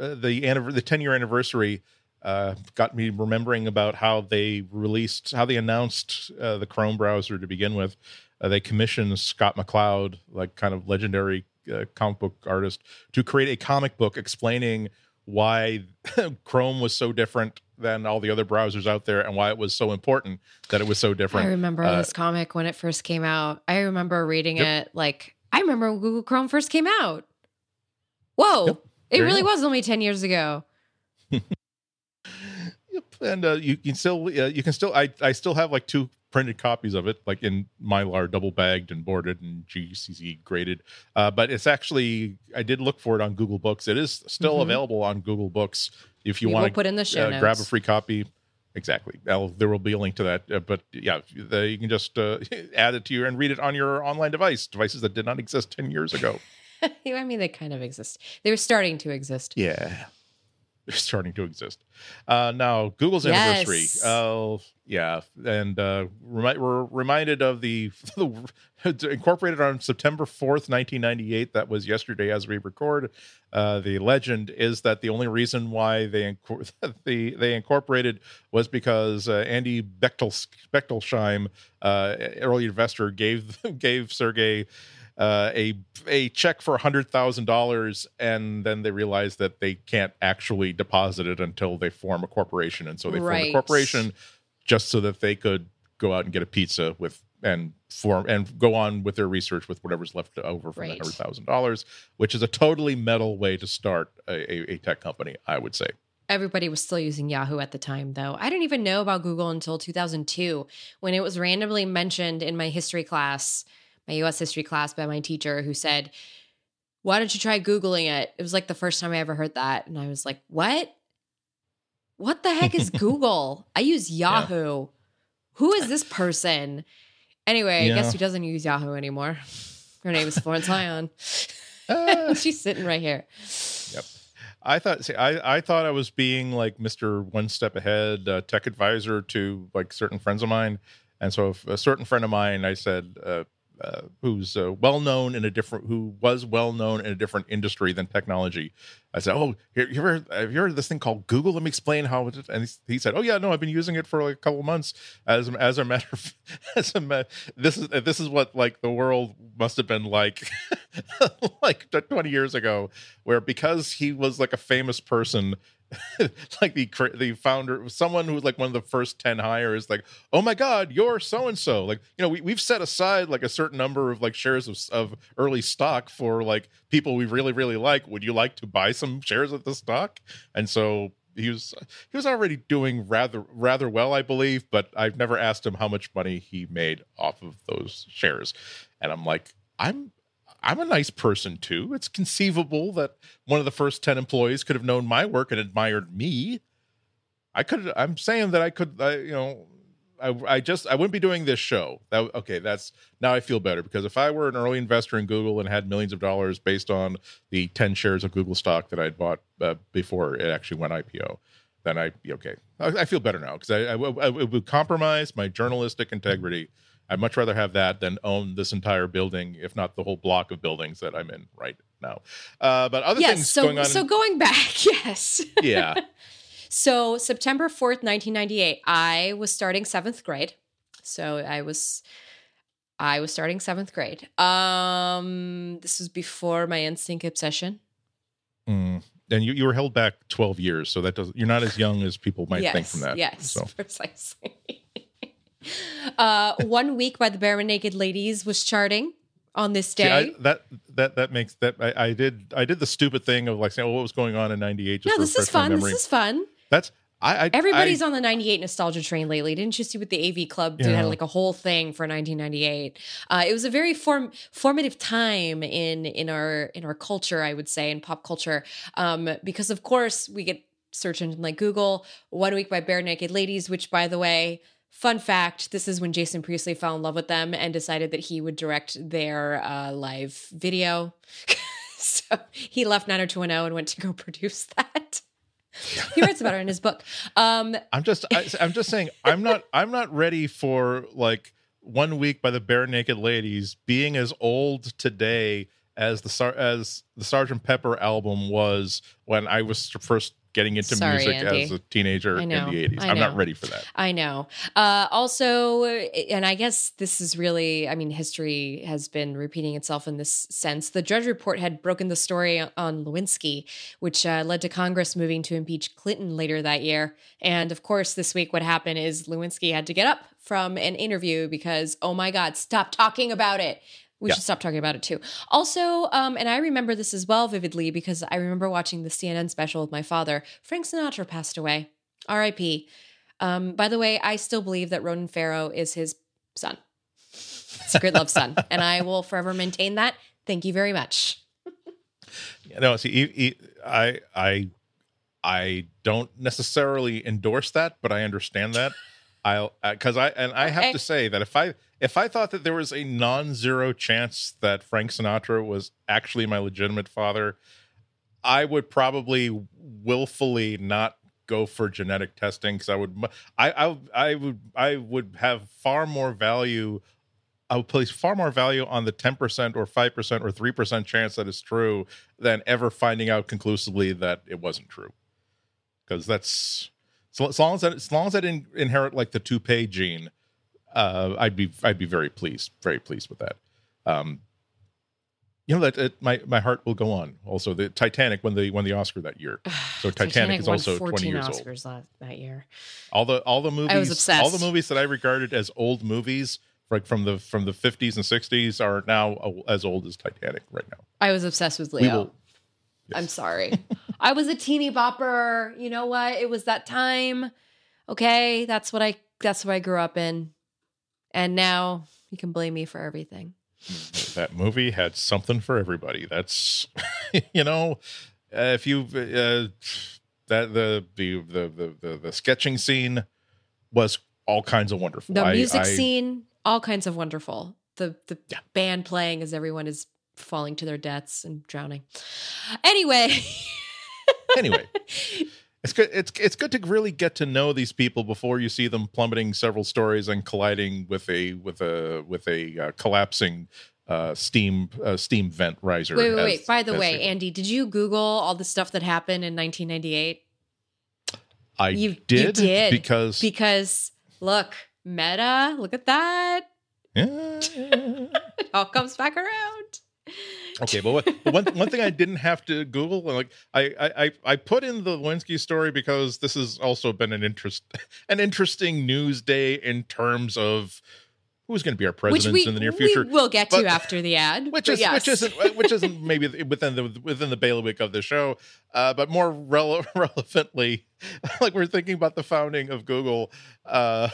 uh, the the 10 year anniversary uh, got me remembering about how they released how they announced uh, the Chrome browser to begin with. uh, they commissioned Scott McCloud, like kind of legendary uh, comic book artist, to create a comic book explaining why Chrome was so different than all the other browsers out there and why it was so important that it was so different. I remember Uh, this comic when it first came out. I remember reading Yep. it like I remember when Google Chrome first came out. Whoa. Yep. It really was only 10 years ago. Yep, and uh, you can still uh, you can still I I still have like two printed copies of it, like in Mylar, double bagged and boarded and CGC graded. Uh, but it's actually I did look for it on Google Books. It is still Mhm. available on Google Books if you want to put in the show uh, grab a free copy. Exactly. I'll, there will be a link to that. Uh, but yeah, the, you can just uh, add it to your and read it on your online device, devices that did not exist ten years ago. I mean, they kind of exist. They were starting to exist. Yeah. They're starting to exist. Uh, now, Google's Yes. anniversary. Oh, yeah. And uh, remi- we're reminded of the, the incorporated on September 4th, 1998. That was yesterday as we record. Uh, the legend is that the only reason why they incor- the, they incorporated was because uh, Andy Bechtel, Bechtolsheim, uh, early investor, gave gave Sergey uh, a a check for hundred thousand dollars, and then they realize that they can't actually deposit it until they form a corporation, and so they form a corporation just so that they could go out and get a pizza with and form and go on with their research with whatever's left over from Right. that hundred thousand dollars, which is a totally metal way to start a, a, a tech company, I would say. Everybody was still using Yahoo at the time, though. I didn't even know about Google until 2002 when it was randomly mentioned in my history class, my US history class, by my teacher who said, Why don't you try Googling it? It was like the first time I ever heard that. And I was like, What? What the heck is Google? I use Yahoo. Who is this person? Anyway, I guess who doesn't use Yahoo anymore? Her name is Florence Ion. Ah. She's sitting right here. Yep. I thought, see, I, I thought I was being like Mr. One Step Ahead uh, tech advisor to like certain friends of mine. And so if a certain friend of mine, I said, uh, uh, who's uh, well known in a different, who was well known in a different industry than technology. I said, "Oh, you you ever have you heard of this thing called Google? Let me explain how it." And he, said, "Oh yeah, no, I've been using it for like a couple months." As as a matter of, as a this is this is what like the world must have been like, like twenty years ago, where because he was like a famous person. like the the founder, someone who was like one of the first ten hires, like, oh my god, you're so and so. Like, you know, we we've set aside like a certain number of like shares of of early stock for like people we really really like. Would you like to buy some shares of the stock? And so he was he was already doing rather rather well, I believe, but I've never asked him how much money he made off of those shares. And I'm like, I'm I'm a nice person too. It's conceivable that one of the first 10 employees could have known my work and admired me. I could I'm saying that I could I, you know I, I just I wouldn't be doing this show. That okay, that's now I feel better because if I were an early investor in Google and had millions of dollars based on the 10 shares of Google stock that I'd bought uh, before it actually went IPO, then I'd be okay. I, I feel better now because I, I, I it would compromise my journalistic integrity. I'd much rather have that than own this entire building, if not the whole block of buildings that I'm in right now. Uh, but other Yes. things So, going on. so going back, yes. yeah. So September 4th, 1998, I was starting seventh grade. So I was I was starting seventh grade. Um this was before my NSYNC obsession. Mm. And you, you were held back 12 years, so that does you're not as young as people might yes, think from that. Yes, So precisely. uh one week by the Barenaked Ladies was charting on this See, day. I, that that that makes that I, I did I did the stupid thing of like saying, "Oh, what was going on in '98?" Just no, this is fun. memory. This is fun. That's I. I Everybody's on the 98 nostalgia train lately. Didn't you see what the AV Club did? Yeah. Had like a whole thing for 1998. Uh, it was a very form formative time in in our in our culture, I would say, in pop culture, um, because of course we get search engine like Google. One Week by Barenaked Ladies, which by the way. Fun fact: This is when Jason Priestley fell in love with them and decided that he would direct their uh, live video. so he left 90210 and went to go produce that. he writes about it in his book. Um, I'm just I, I'm just saying I'm not I'm not ready for like one week by the Barenaked Ladies being as old today as the as the Sergeant Pepper album was when I was first getting into Sorry, music Andy. as a teenager in the 80s. I I'm not ready for that. I know. Uh, also, and I guess this is really, I mean, history has been repeating itself in this sense. The Drudge Report had broken the story on Lewinsky, which uh, led to Congress moving to impeach Clinton later that year. And of course, this week, what happened is Lewinsky had to get up from an interview because, oh my God, stop talking about it. We Yeah. should stop talking about it too. Also, um, and I remember this as well vividly because I remember watching the CNN special with my father. Frank Sinatra passed away. R.I.P. Um, by the way, I still believe that Ronan Farrow is his son, Secret Love son, and I will forever maintain that. Thank you very much. No, see, I, I, I don't necessarily endorse that, but I understand that. I'll uh, because I and I have Okay. to say that if I if I thought that there was a non-zero chance that Frank Sinatra was actually my legitimate father, I would probably willfully not go for genetic testing because I would I, I I would I would have far more value I would place far more value on the 10% or 5% or 3% chance that it's true than ever finding out conclusively that it wasn't true. Because that's so as long as that, as long as I didn't inherit like the toupee gene, uh, I'd be I'd be very pleased, very pleased with that. Um, you know that it, my my heart will go on. Also, the Titanic won the won the Oscar that year. So Titanic, is also 20 14 years old. Oscars last, that year. All the all the movies obsessed. all the movies that I regarded as old movies like from the from the 50s and 60s are now uh, as old as Titanic right now. I was obsessed with Leo. will I'm sorry. I was a teeny bopper. You know what? It was that time. Okay, that's what I that's what I grew up in. And now you can blame me for everything. that movie had something for everybody. That's you know, uh, if you uh, that the, the the the the the sketching scene was all kinds of wonderful. The music I- scene, all kinds of wonderful. The the band playing as everyone is falling to their deaths and drowning. Anyway, anyway. It's good. It's it's good to really get to know these people before you see them plummeting several stories and colliding with a with a with a uh, collapsing uh, steam uh, steam vent riser. wait, wait, as- wait. By the way, they- Andy, did you Google all the stuff that happened in 1998? I you- you did, did. because Because look, Meta, look at that. Yeah. It all comes back around. Okay, but what, but one one thing I didn't have to Google, like I I I- put in the Lewinsky story because this has also been an interest an interesting news day in terms of who's going to be our Which presidents in the near future. we will get But- to after the ad. which is yes. which isn't which isn't maybe within the within the bailiwick of the show, uh, but more rele- relevantly, like we're thinking about the founding of Google. Uh,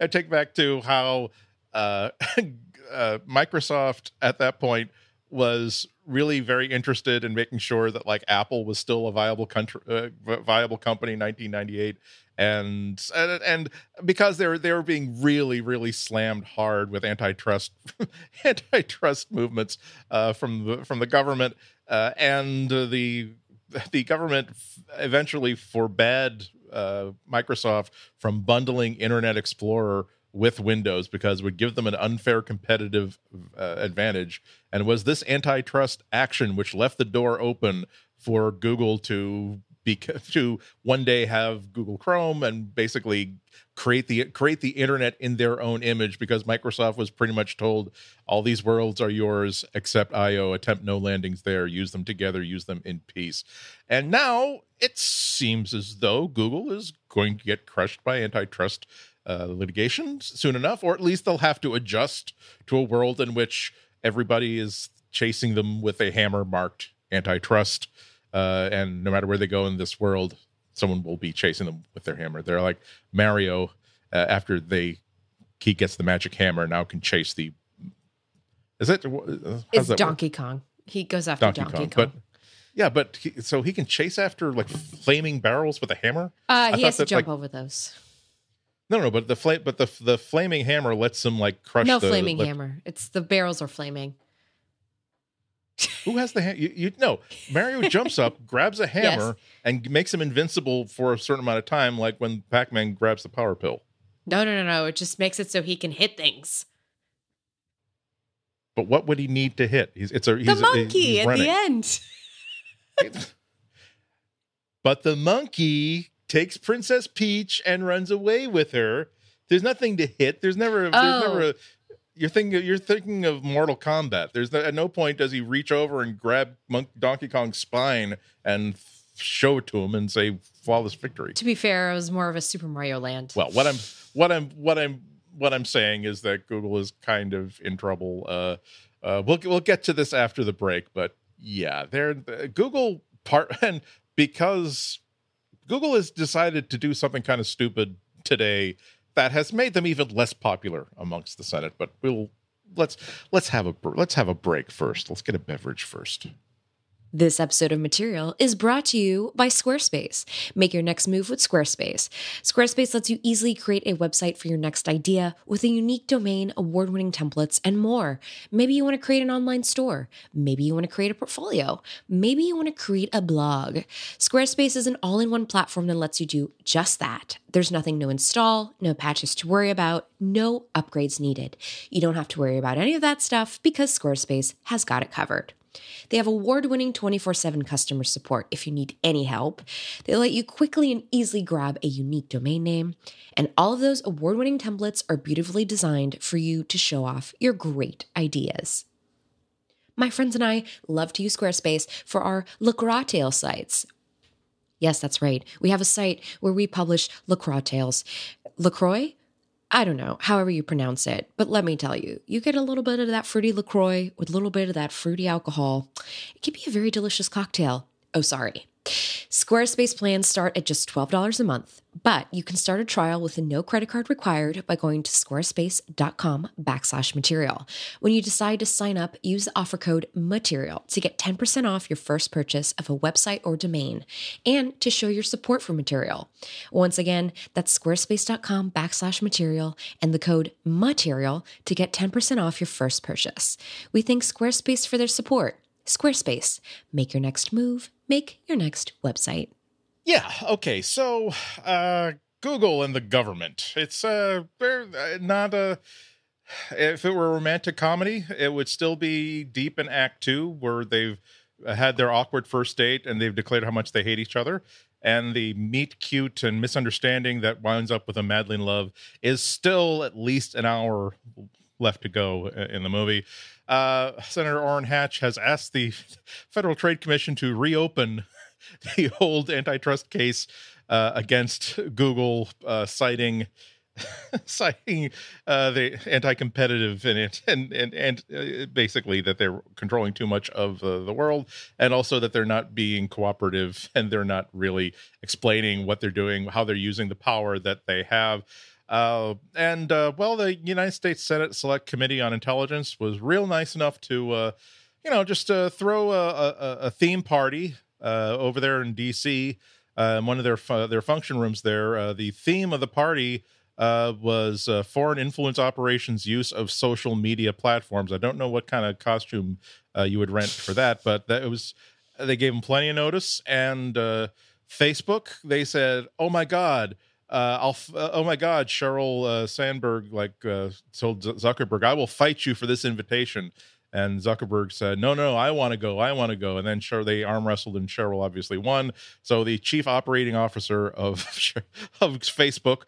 I take back to how uh, uh, Microsoft at that point was really very interested in making sure that like Apple was still a viable country, uh, viable company in 1998. And, and and because they were they were being really really slammed hard with antitrust antitrust movements uh, from the from the government uh, and the the government eventually forbade uh, Microsoft from bundling Internet Explorer with Windows because would give them an unfair competitive uh, advantage. And was this antitrust action which left the door open for Google to be to one day have Google Chrome and basically create the create the internet in their own image because Microsoft was pretty much told all these worlds are yours except IO attempt no landings there. Use them together. Use them in peace. And now it seems as though Google is going to get crushed by antitrust uh, litigation soon enough or at least they'll have to adjust to a world in which everybody is chasing them with a hammer marked antitrust uh, and no matter where they go in this world someone will be chasing them with their hammer. They're like Mario uh, after they he gets the magic hammer now can chase the. Is it? uh, It's that work? Donkey Kong. He goes after Donkey, Donkey, Kong, Kong. but yeah, but he, so he can chase after like flaming barrels with a hammer. uh, I he has to that, jump like- over those. No, no, but the flame, but the the flaming hammer lets him like crush. No the, flaming let- hammer. It's the barrels are flaming. Who has the hammer? You, you no. Mario jumps up, grabs a hammer, and makes him invincible for a certain amount of time, like when Pac Man grabs the power pill. No, no, no, no. It just makes it so he can hit things. But what would he need to hit? He's it's a he's the monkey at the end. but the monkey takes Princess Peach and runs away with her. There's nothing to hit. There's never. Oh. There's never. A, you're thinking. You're thinking of Mortal Kombat. There's no, at no point does he reach over and grab Monk, Donkey Kong's spine and f- show it to him and say flawless victory. To be fair, it was more of a Super Mario Land. Well, what I'm what I'm what I'm what I'm saying is that Google is kind of in trouble. Uh, uh, we'll we'll get to this after the break, but yeah, they're the- Google part and because Google has decided to do something kind of stupid today that has made them even less popular amongst the Senate. But we'll let's let's have a let's have a break first. Let's get a beverage first. This episode of Material is brought to you by Squarespace. Make your next move with Squarespace. Squarespace lets you easily create a website for your next idea with a unique domain, award winning templates, and more. Maybe you want to create an online store. Maybe you want to create a portfolio. Maybe you want to create a blog. Squarespace is an all in one platform that lets you do just that. There's nothing to install, no patches to worry about, no upgrades needed. You don't have to worry about any of that stuff because Squarespace has got it covered. They have award winning 24 7 customer support if you need any help. They let you quickly and easily grab a unique domain name. And all of those award winning templates are beautifully designed for you to show off your great ideas. My friends and I love to use Squarespace for our LaCroix Tale sites. Yes, that's right. We have a site where we publish LaCroix tales. LaCroix? I don't know, however you pronounce it, but let me tell you, you get a little bit of that fruity LaCroix with a little bit of that fruity alcohol. It can be a very delicious cocktail. Oh, sorry. Squarespace plans start at just $12 a month, but you can start a trial with a no credit card required by going to squarespace.com backslash material. When you decide to sign up, use the offer code material to get 10% off your first purchase of a website or domain and to show your support for material. Once again, that's squarespace.com backslash material and the code material to get 10% off your first purchase. We thank Squarespace for their support. Squarespace, make your next move, make your next website. Yeah. Okay. So, uh, Google and the government. It's uh, uh, not a. If it were a romantic comedy, it would still be deep in Act Two, where they've had their awkward first date and they've declared how much they hate each other. And the meet cute and misunderstanding that winds up with a madly in love is still at least an hour left to go in the movie. Uh, Senator Orrin Hatch has asked the Federal Trade Commission to reopen the old antitrust case uh, against Google, uh, citing citing uh, the anti-competitive and it and and and uh, basically that they're controlling too much of uh, the world, and also that they're not being cooperative and they're not really explaining what they're doing, how they're using the power that they have. Uh, and uh, well, the United States Senate Select Committee on Intelligence was real nice enough to, uh, you know, just uh, throw a, a, a theme party uh, over there in D.C. Uh, in one of their fu- their function rooms there. The theme of the party uh, was foreign influence operations use of social media platforms. I don't know what kind of costume you would rent for that, but that it was. They gave them plenty of notice, and Facebook they said, "Oh my God." Uh, I'll, uh, oh my God, Sheryl uh, Sandberg, like uh, told Zuckerberg, I will fight you for this invitation. And Zuckerberg said, no, no, I want to go. I want to go. And then sure, they arm wrestled and Sheryl obviously won. So the chief operating officer of, of Facebook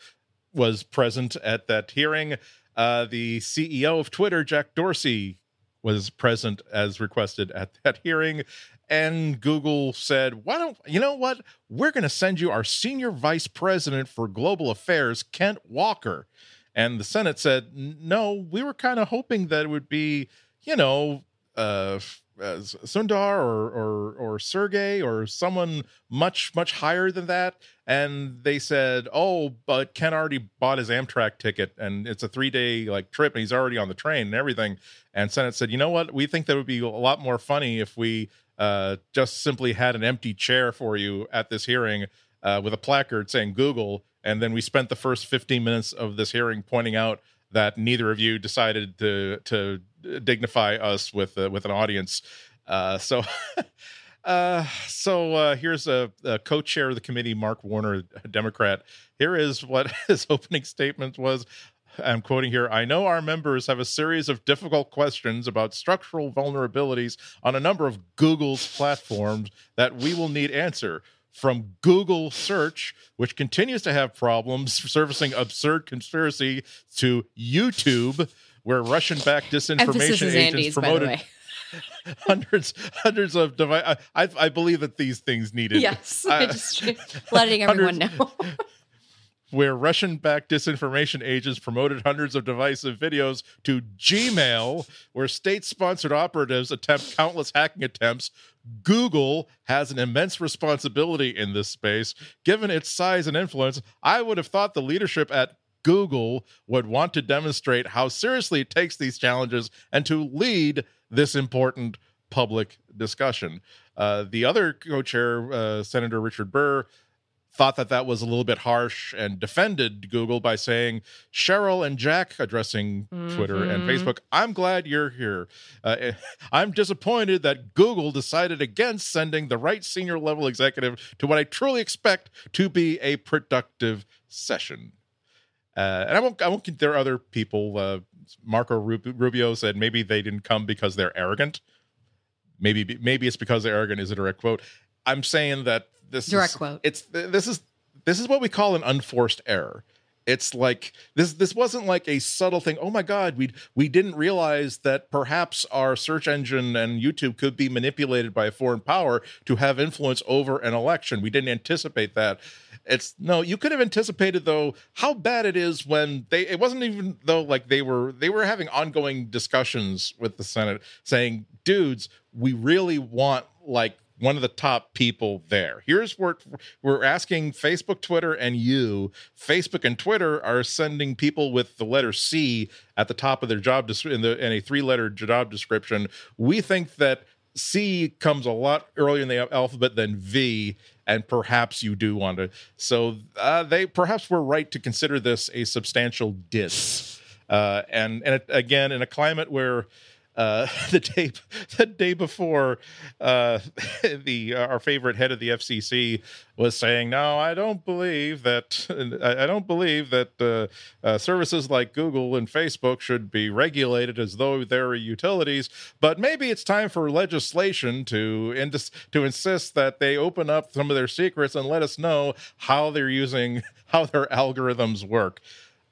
was present at that hearing. Uh, the CEO of Twitter, Jack Dorsey, was present as requested at that hearing. And Google said, Why don't you know what? We're going to send you our senior vice president for global affairs, Kent Walker. And the Senate said, No, we were kind of hoping that it would be, you know, uh, uh, Sundar or or or Sergey or someone much much higher than that. And they said, "Oh, but Ken already bought his Amtrak ticket, and it's a three day like trip, and he's already on the train and everything." And Senate said, "You know what? We think that would be a lot more funny if we uh, just simply had an empty chair for you at this hearing uh, with a placard saying Google." And then we spent the first 15 minutes of this hearing pointing out that neither of you decided to to dignify us with uh, with an audience. Uh, so, uh, so uh, here's a, a, co-chair of the committee, Mark Warner, a Democrat. Here is what his opening statement was. I'm quoting here. I know our members have a series of difficult questions about structural vulnerabilities on a number of Google's platforms that we will need answer. from Google search, which continues to have problems servicing absurd conspiracy, to YouTube, where Russian-backed disinformation agents Andy's, promoted hundreds hundreds of device. I, I believe that these things needed. Yes, uh, just letting everyone know. Where Russian backed disinformation agents promoted hundreds of divisive videos to Gmail, where state sponsored operatives attempt countless hacking attempts. Google has an immense responsibility in this space. Given its size and influence, I would have thought the leadership at Google would want to demonstrate how seriously it takes these challenges and to lead this important public discussion. Uh, the other co chair, uh, Senator Richard Burr, thought that that was a little bit harsh and defended Google by saying, Sheryl and Jack addressing mm-hmm. Twitter and mm-hmm. Facebook, I'm glad you're here. Uh, eh, I'm disappointed that Google decided against sending the right senior level executive to what I truly expect to be a productive session. Uh, and I won't, I won't, there are other people. Uh, Marco Rubio said maybe they didn't come because they're arrogant. Maybe, maybe it's because they're arrogant is a direct quote. I'm saying that this direct is, quote. It's this is this is what we call an unforced error. It's like this this wasn't like a subtle thing. Oh my god, we we didn't realize that perhaps our search engine and YouTube could be manipulated by a foreign power to have influence over an election. We didn't anticipate that. It's no, you could have anticipated though how bad it is when they it wasn't even though like they were they were having ongoing discussions with the Senate saying, "Dudes, we really want like one of the top people there. Here's what we're asking Facebook, Twitter, and you. Facebook and Twitter are sending people with the letter C at the top of their job in, the, in a three-letter job description. We think that C comes a lot earlier in the alphabet than V, and perhaps you do want to. So uh, they perhaps were right to consider this a substantial diss. Uh, and and it, again, in a climate where uh, the day the day before, uh, the uh, our favorite head of the FCC was saying, "No, I don't believe that. I don't believe that uh, uh, services like Google and Facebook should be regulated as though they're utilities. But maybe it's time for legislation to indis- to insist that they open up some of their secrets and let us know how they're using how their algorithms work."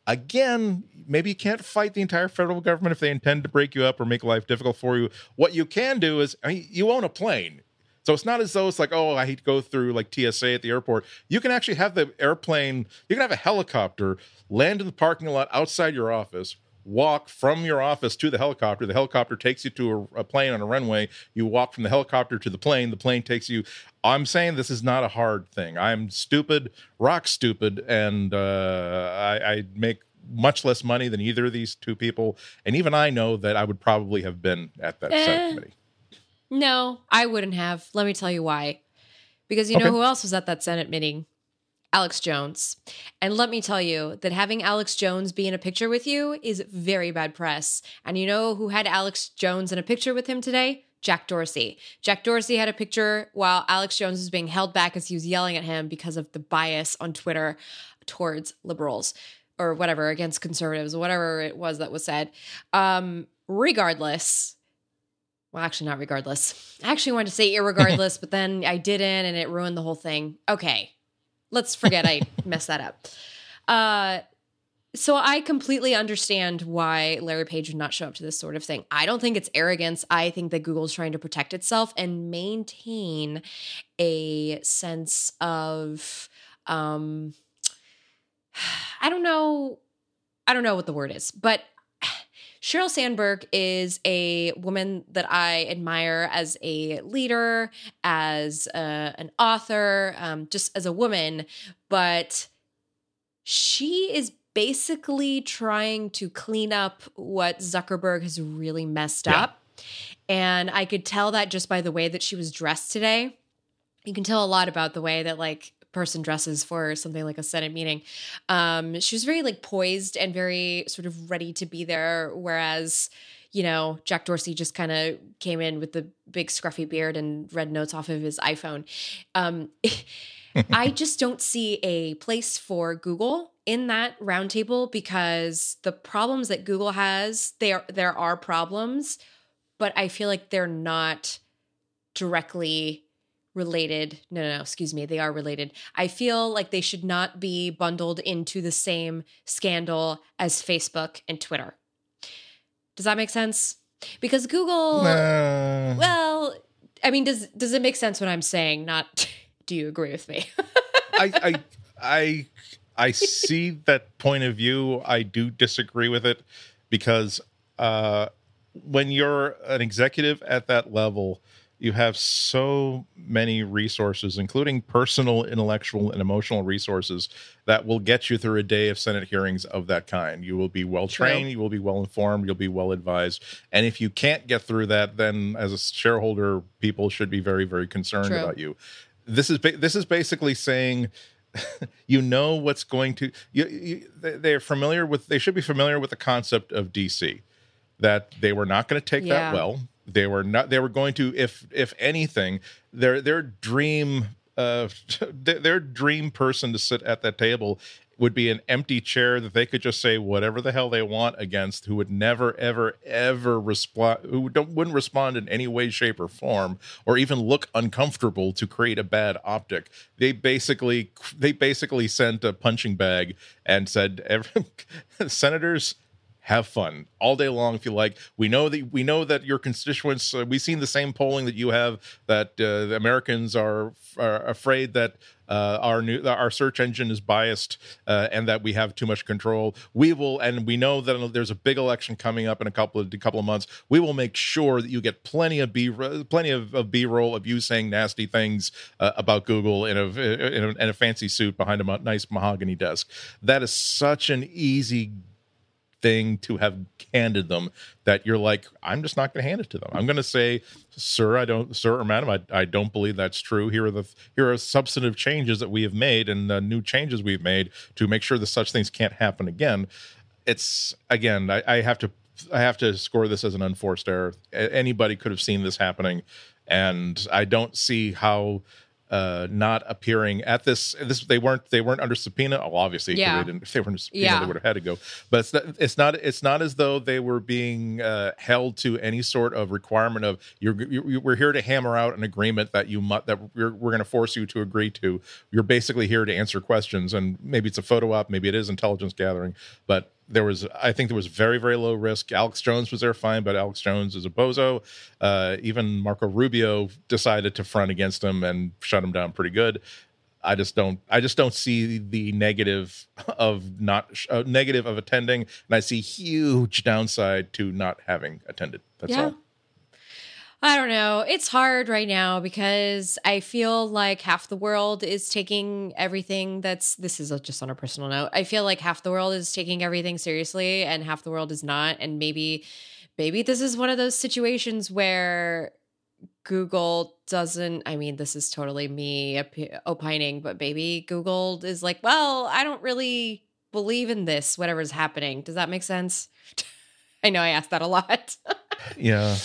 Again, maybe you can't fight the entire federal government if they intend to break you up or make life difficult for you. What you can do is, I mean, you own a plane. So it's not as though it's like, oh, I hate to go through like TSA at the airport. You can actually have the airplane, you can have a helicopter land in the parking lot outside your office, walk from your office to the helicopter. The helicopter takes you to a, a, plane on a runway. You walk from the helicopter to the plane. The plane takes you. I'm saying this is not a hard thing. I'm stupid, rock stupid, and uh, I, I make much less money than either of these two people. And even I know that I would probably have been at that eh, committee. No, I wouldn't have. Let me tell you why. Because you okay. know who else was at that Senate meeting? Alex Jones. And let me tell you that having Alex Jones be in a picture with you is very bad press. And you know who had Alex Jones in a picture with him today? Jack Dorsey. Jack Dorsey had a picture while Alex Jones was being held back as he was yelling at him because of the bias on Twitter towards liberals or whatever against conservatives, whatever it was that was said. Um, regardless, well, actually, not regardless. I actually wanted to say irregardless, but then I didn't, and it ruined the whole thing. Okay, let's forget I messed that up. Uh, so I completely understand why Larry Page would not show up to this sort of thing. I don't think it's arrogance. I think that Google's trying to protect itself and maintain a sense of um I don't know I don't know what the word is, but Sheryl Sandberg is a woman that I admire as a leader, as a, an author, um, just as a woman. But she is basically trying to clean up what Zuckerberg has really messed yeah. up. And I could tell that just by the way that she was dressed today. You can tell a lot about the way that, like, person dresses for something like a Senate meeting. Um, she was very like poised and very sort of ready to be there, whereas you know Jack Dorsey just kind of came in with the big scruffy beard and read notes off of his iPhone. Um, I just don't see a place for Google in that roundtable because the problems that Google has, there there are problems, but I feel like they're not directly related. No, no, no, excuse me. They are related. I feel like they should not be bundled into the same scandal as Facebook and Twitter. Does that make sense? Because Google, Nah. well, I mean, does does it make sense what I'm saying? Not, do you agree with me? I, I, I, I see that point of view. I do disagree with it because uh, when you're an executive at that level, you have so many resources, including personal, intellectual, and emotional resources that will get you through a day of Senate hearings of that kind. You will be well trained, you will be well informed, you'll be well advised. And if you can't get through that, then as a shareholder, people should be very, very concerned True. about you. This is ba- this is basically saying you know what's going to you, you, they- they're familiar with they should be familiar with the concept of DC that they were not going to take Yeah. that well they were not they were going to if if anything their their dream uh their, dream person to sit at that table would be an empty chair that they could just say whatever the hell they want against who would never ever ever respond who don't wouldn't respond in any way shape or form or even look uncomfortable to create a bad optic. They basically they basically sent a punching bag and said senators have fun all day long if you like. We know that we know that your constituents uh, we've seen the same polling that you have that uh, americans are, are afraid that uh, our new our search engine is biased uh, and that we have too much control. We will and we know that there's a big election coming up in a couple of a couple of months. We will make sure that you get plenty of b plenty of, of b-roll of you saying nasty things uh, about google in a, in a in a fancy suit behind a nice mahogany desk. That is such an easy thing to have handed them that you're like i'm just not going to hand it to them. I'm going to say sir i don't sir or madam I, I don't believe that's true. Here are the here are substantive changes that we have made and uh, new changes we've made to make sure that such things can't happen again. It's again I, I have to i have to score this as an unforced error. Anybody could have seen this happening and i don't see how uh not appearing at this this they weren't they weren't under subpoena oh, obviously, Yeah. they didn't if they were under subpoena Yeah. they would have had to go but it's not, it's not it's not as though they were being uh, held to any sort of requirement of you're, you we're here to hammer out an agreement that you mu- that we're, we're going to force you to agree to you're basically here to answer questions and maybe it's a photo op maybe it is intelligence gathering but there was i think there was very very low risk alex jones was there fine but alex jones is a bozo uh, even marco rubio decided to front against him and shut him down pretty good I just don't. I just don't see the negative of not uh, negative of attending, and I see huge downside to not having attended. That's Yeah. all. I don't know. It's hard right now because I feel like half the world is taking everything that's this is just on a personal note. I feel like half the world is taking everything seriously and half the world is not and maybe maybe this is one of those situations where Google doesn't I mean this is totally me op- opining but maybe Google is like, "Well, I don't really believe in this whatever's happening." Does that make sense? I know I asked that a lot. Yeah.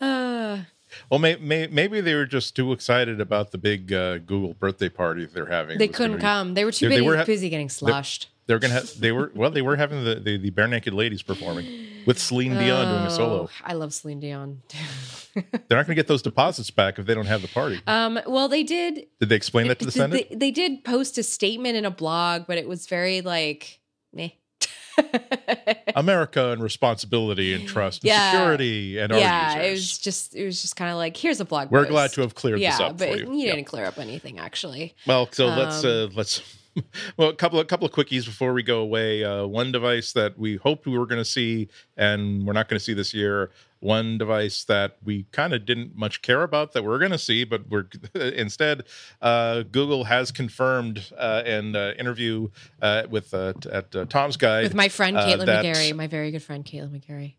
Uh Well, may, may, maybe they were just too excited about the big uh, Google birthday party they're having. They It was gonna couldn't be- come. They were too They- they busy, were ha- busy getting sloshed. They're gonna. Have, they were. Well, they were having the, the the Barenaked Ladies performing with Celine Dion doing a solo. Oh, I love Celine Dion. They're not going to get those deposits back if they don't have the party. um, well, they did. Did they explain that to the they, Senate? They, they did post a statement in a blog, but it was very like, meh. America and responsibility and trust and Yeah. security and our yeah, it was just it was just kind of like here's a blog. We're post. glad to have cleared yeah, this up but for you. you Yeah. didn't clear up anything actually. Well, so let's uh, Um, let's well a couple of couple of quickies before we go away. Uh, one device that we hoped we were going to see and we're not going to see this year. One device that we kind of didn't much care about that we're going to see, but we're instead uh, Google has confirmed uh, in uh, interview uh, with uh, at uh, Tom's Guide With my friend Caitlin McGarry, my very good friend Caitlin McGarry.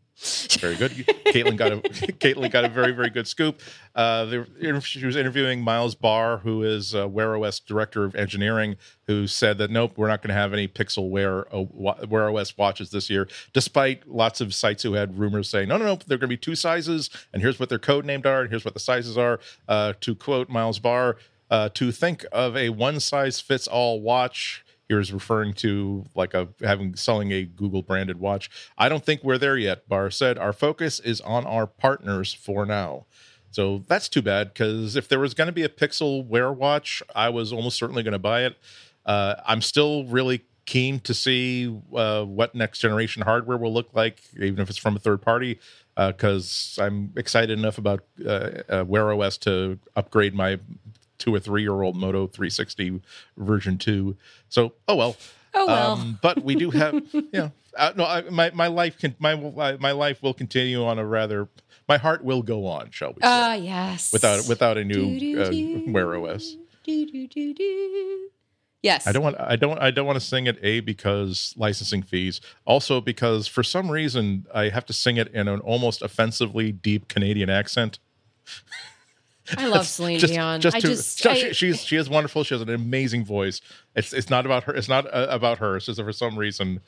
Very good. Caitlin got a Caitlin got a very very good scoop. Uh, she was interviewing Miles Barr, who is uh, Wear OS director of engineering, who said that nope, we're not going to have any Pixel Wear wa- Wear OS watches this year, despite lots of sites who had rumors saying no, no, no, they're going to be two sizes, and here's what their code named are, and here's what the sizes are. Uh, to quote Miles Barr, uh, to think of a one size fits all watch he was referring to like a having selling a Google branded watch. I don't think we're there yet. Barr said our focus is on our partners for now. So that's too bad because if there was going to be a Pixel Wear watch, I was almost certainly going to buy it. Uh, I'm still really keen to see uh, what next generation hardware will look like, even if it's from a third party, because uh, I'm excited enough about uh, Wear OS to upgrade my two or three year old Moto 360 version two. So, oh well. Oh well. Um, but we do have, yeah. Uh, no, I, my my life can my my life will continue on a rather. My heart will go on, shall we? Ah, uh, yes. Without without a new uh, Wear OS. Yes. I don't want I don't I don't want to sing it a because licensing fees. Also because for some reason I have to sing it in an almost offensively deep Canadian accent. I love Celine just, Dion. Just I to, just I, she, she's she is wonderful. She has an amazing voice. It's it's not about her. It's not uh, about her. It's just for some reason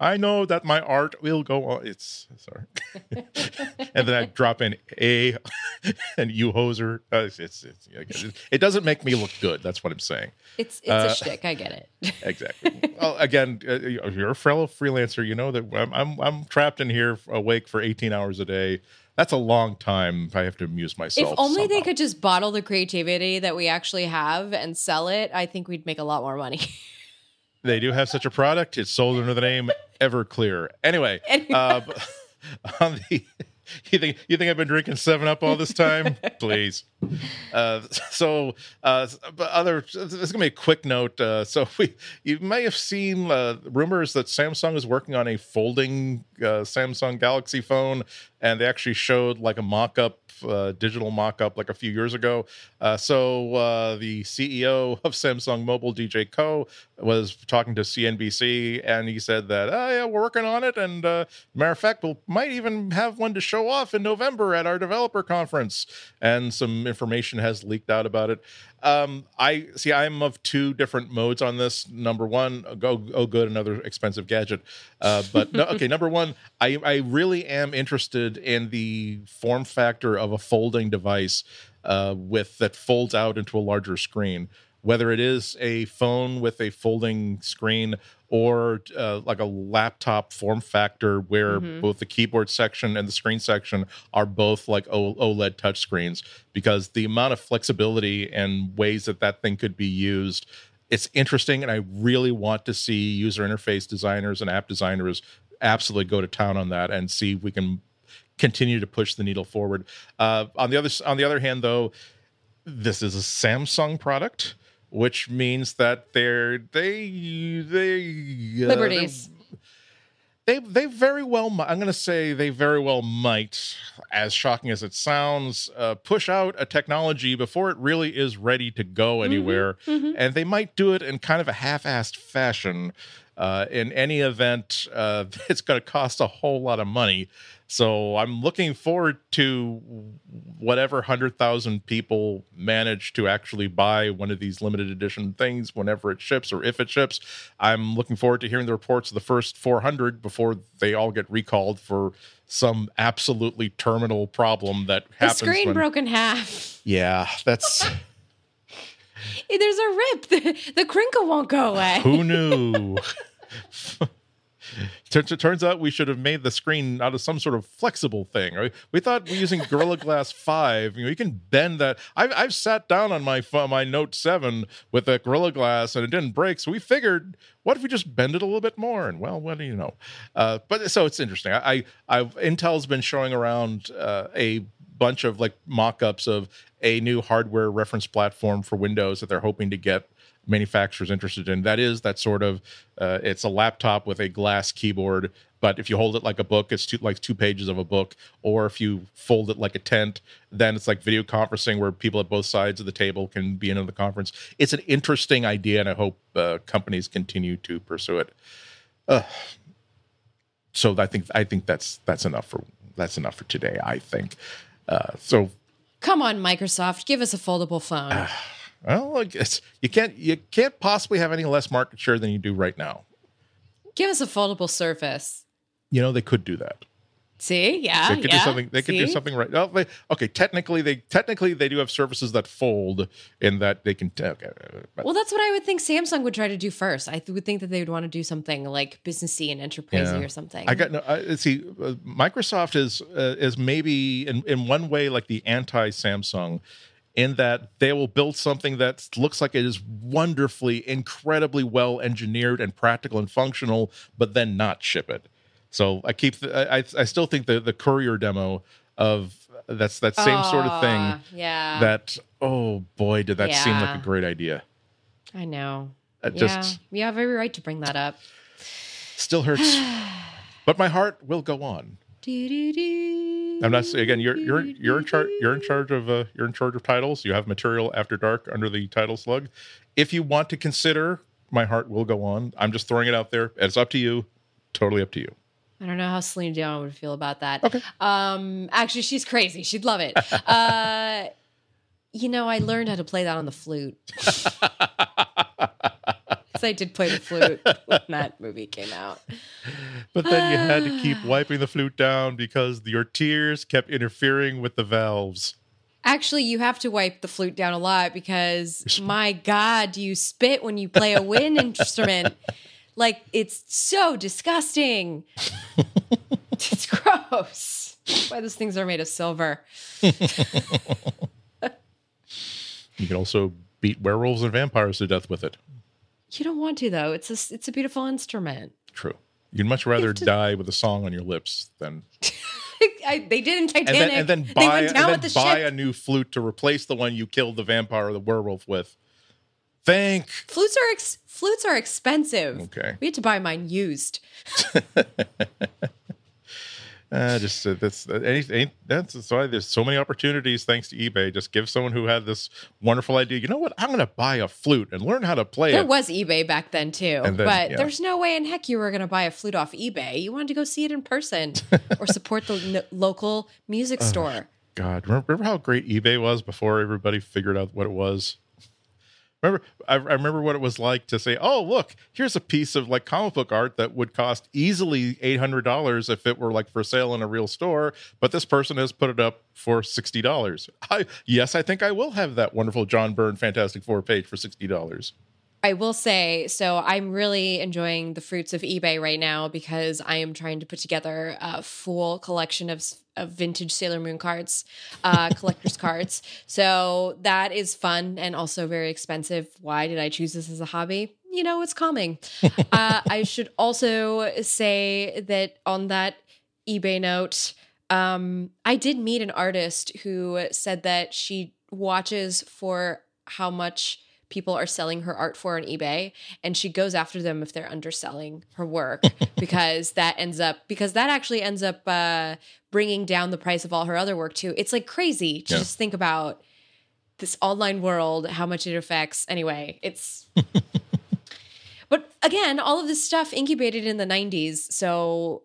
I know that my art will go on. It's sorry, and then I drop in a and you hoser. Uh, it's, it's, it's, it doesn't make me look good. That's what I'm saying. It's it's uh, a shtick. I get it. exactly. well, again, uh, you're a fellow freelancer. You know that I'm, I'm I'm trapped in here awake for 18 hours a day. That's a long time. I have to amuse myself. If only somehow. they could just bottle the creativity that we actually have and sell it, I think we'd make a lot more money. They do have such a product. It's sold under the name Everclear. Anyway, anyway. Uh, on the you think you think I've been drinking Seven Up all this time? Please. Uh, so, uh, but other this is gonna be a quick note. Uh, so we you may have seen uh, rumors that Samsung is working on a folding uh, Samsung Galaxy phone, and they actually showed like a mock-up uh, digital mock-up like a few years ago. Uh, so uh, the CEO of Samsung Mobile, DJ Koh, was talking to CNBC, and he said that, oh yeah, we're working on it, and uh, matter of fact, we we'll, might even have one to show off in November at our developer conference, and some information has leaked out about it. Um, I see. I'm of two different modes on this. Number one, go oh good, another expensive gadget. Uh, but no, okay. Number one, I I really am interested in the form factor of a folding device uh, with that folds out into a larger screen whether it is a phone with a folding screen or uh, like a laptop form factor where mm-hmm. both the keyboard section and the screen section are both like OLED touchscreens because the amount of flexibility and ways that that thing could be used it's interesting and I really want to see user interface designers and app designers absolutely go to town on that and see if we can continue to push the needle forward. Uh, on the other on the other hand though this is a Samsung product which means that they're they they uh, liberties. They, they very well. I'm going to say they very well might, as shocking as it sounds, uh, push out a technology before it really is ready to go mm-hmm. anywhere, mm-hmm, mm-hmm. and they might do it in kind of a half-assed fashion. Uh, in any event, uh, it's going to cost a whole lot of money. So I'm looking forward to whatever 100,000 people manage to actually buy one of these limited edition things whenever it ships or if it ships. I'm looking forward to hearing the reports of the first 400 before they all get recalled for some absolutely terminal problem that the happens. The screen when, broke in half. Yeah, that's. There's a rip. The, the crinkle won't go away. Who knew? turns out we should have made the screen out of some sort of flexible thing. Right? We thought we're using Gorilla Glass Five, you know, you can bend that. I've, I've sat down on my my Note Seven with a Gorilla Glass and it didn't break, so we figured, what if we just bend it a little bit more? And well, what do you know? Uh, but so it's interesting. I, I Intel's been showing around uh, a bunch of like mock-ups of a new hardware reference platform for Windows that they're hoping to get manufacturers interested in. That is that sort of uh, it's a laptop with a glass keyboard, but if you hold it like a book, it's two, like two pages of a book. Or if you fold it like a tent, then it's like video conferencing where people at both sides of the table can be in the conference. It's an interesting idea, and I hope uh, companies continue to pursue it. Uh, so I think I think that's that's enough for that's enough for today. I think. Uh, so come on, Microsoft, give us a foldable phone. Well, I guess you can't you can't possibly have any less market share than you do right now. Give us a foldable Surface. You know they could do that. See, yeah, They could yeah. do something. They could do something right. Oh, they, okay, technically they technically they do have services that fold in that they can. Okay, but- Well, that's what I would think Samsung would try to do first. I th- would think that they would want to do something like businessy and enterprisey Yeah. or something. I got no. I, see, uh, Microsoft is uh, is maybe in in one way like the anti Samsung, in that they will build something that looks like it is wonderfully, incredibly well engineered and practical and functional, but then not ship it. So I keep. I I still think the the courier demo of that's that same sort of thing. Yeah, That oh boy, did that seem like a great idea. I know. It yeah, just you have every right to bring that up. still hurts, but my heart will go on. I'm not saying again. You're you're you're in charge. You're in charge of uh, you're in charge of titles. You have material after dark under the title slug. If you want to consider, my heart will go on. I'm just throwing it out there. It's up to you. Totally up to you. I don't know how Celine Dion would feel about that. Okay. Um, actually, she's crazy. She'd love it. uh, you know, I learned how to play that on the flute. Because I did play the flute when that movie came out. But then you had to keep wiping the flute down because your tears kept interfering with the valves. Actually, you have to wipe the flute down a lot because my God, do you spit when you play a wind instrument? Like it's so disgusting. it's gross. That's why those things are made of silver. You can also beat werewolves and vampires to death with it. You don't want to though. It's a it's a beautiful instrument. True. You'd much rather to- die with a song on your lips than I, they did in and Titanic. then and then they buy went and down then with the buy ship. a new flute to replace the one you killed the vampire or the werewolf with. Thank. Flutes are ex- flutes are expensive. Okay. We had to buy mine used. Uh, just uh, that's uh, any, ain't, that's, why there's so many opportunities thanks to eBay. Just give someone who had this wonderful idea. You know what? I'm going to buy a flute and learn how to play There it. was eBay back then too, then, but yeah. there's no way in heck you were going to buy a flute off eBay. You wanted to go see it in person or support the n- local music store. God, remember, remember how great eBay was before everybody figured out what it was? Remember, I, I remember what it was like to say, "Oh, look, here's a piece of like comic book art that would cost easily eight hundred dollars if it were like for sale in a real store, but this person has put it up for sixty dollars." I yes, I think I will have that wonderful John Byrne Fantastic Four page for sixty dollars. I will say, so I'm really enjoying the fruits of eBay right now because I am trying to put together a full collection of, of vintage Sailor Moon cards, uh, collector's cards. So that is fun and also very expensive. Why did I choose this as a hobby? You know, it's calming. uh, I should also say that on that eBay note, um, I did meet an artist who said that she watches for how much people are selling her art for on eBay and she goes after them if they're underselling her work because that ends up because that actually ends up uh, bringing down the price of all her other work too. It's like crazy to Yeah. just think about this online world, how much it affects. Anyway, it's but again, all of this stuff incubated in the 90s, so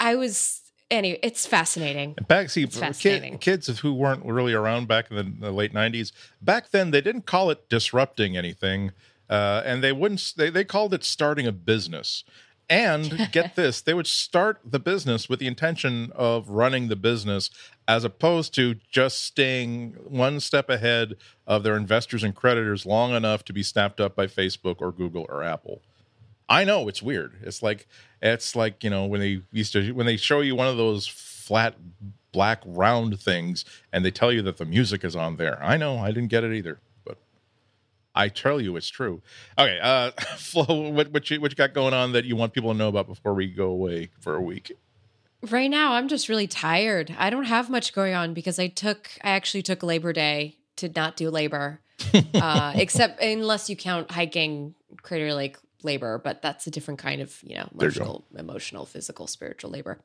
I was anyway, it's fascinating. Back, see, It's kid, kids who weren't really around back in the, the late '90s, back then they didn't call it disrupting anything, uh, and they wouldn't. They they called it starting a business. And get this, they would start the business with the intention of running the business, as opposed to just staying one step ahead of their investors and creditors long enough to be snapped up by Facebook or Google or Apple. I know it's weird. It's like it's like you know when they used to when they show you one of those flat black round things and they tell you that the music is on there. I know I didn't get it either, I tell you it's true. Okay, uh, Flo, what what you what you got going on that you want people to know about before we go away for a week? Right now, I'm just really tired. I don't have much going on because I took, I actually took Labor Day to not do labor, uh, except unless you count hiking Crater Lake labor, but that's a different kind of, you know, There you emotional, emotional, physical, spiritual labor.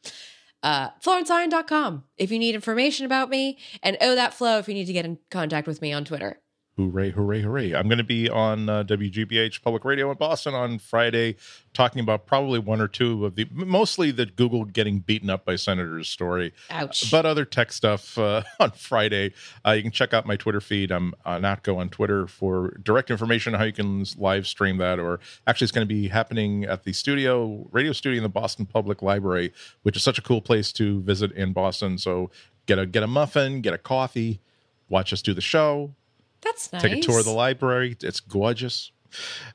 Uh, FlorenceIon.com if you need information about me, and Oh That Flo if you need to get in contact with me on Twitter. Hooray, hooray, hooray. I'm going to be on uh, WGBH Public Radio in Boston on Friday talking about probably one or two of the mostly the Google getting beaten up by senators story. Ouch. But other tech stuff uh, on Friday. Uh, you can check out my Twitter feed. I'm uh, Ihnatko on Twitter for direct information on how you can live stream that. Or actually, it's going to be happening at the studio, radio studio in the Boston Public Library, which is such a cool place to visit in Boston. So get a get a muffin, get a coffee, watch us do the show That's nice. take a tour of the library. It's gorgeous.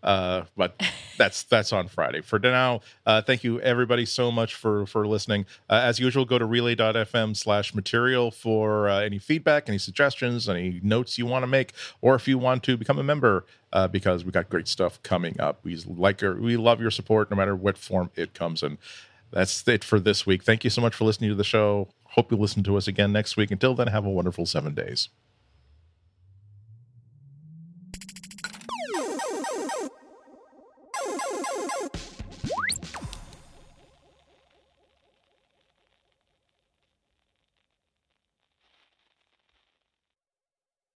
Uh, but that's that's on Friday. For now, uh, thank you everybody so much for for listening. Uh, as usual, go to relay.fm slash material for uh, any feedback, any suggestions, any notes you want to make, or if you want to become a member, uh, because we got great stuff coming up. We like your, we love your support, no matter what form it comes in. That's it for this week. Thank you so much for listening to the show. Hope you listen to us again next week. Until then, have a wonderful seven days.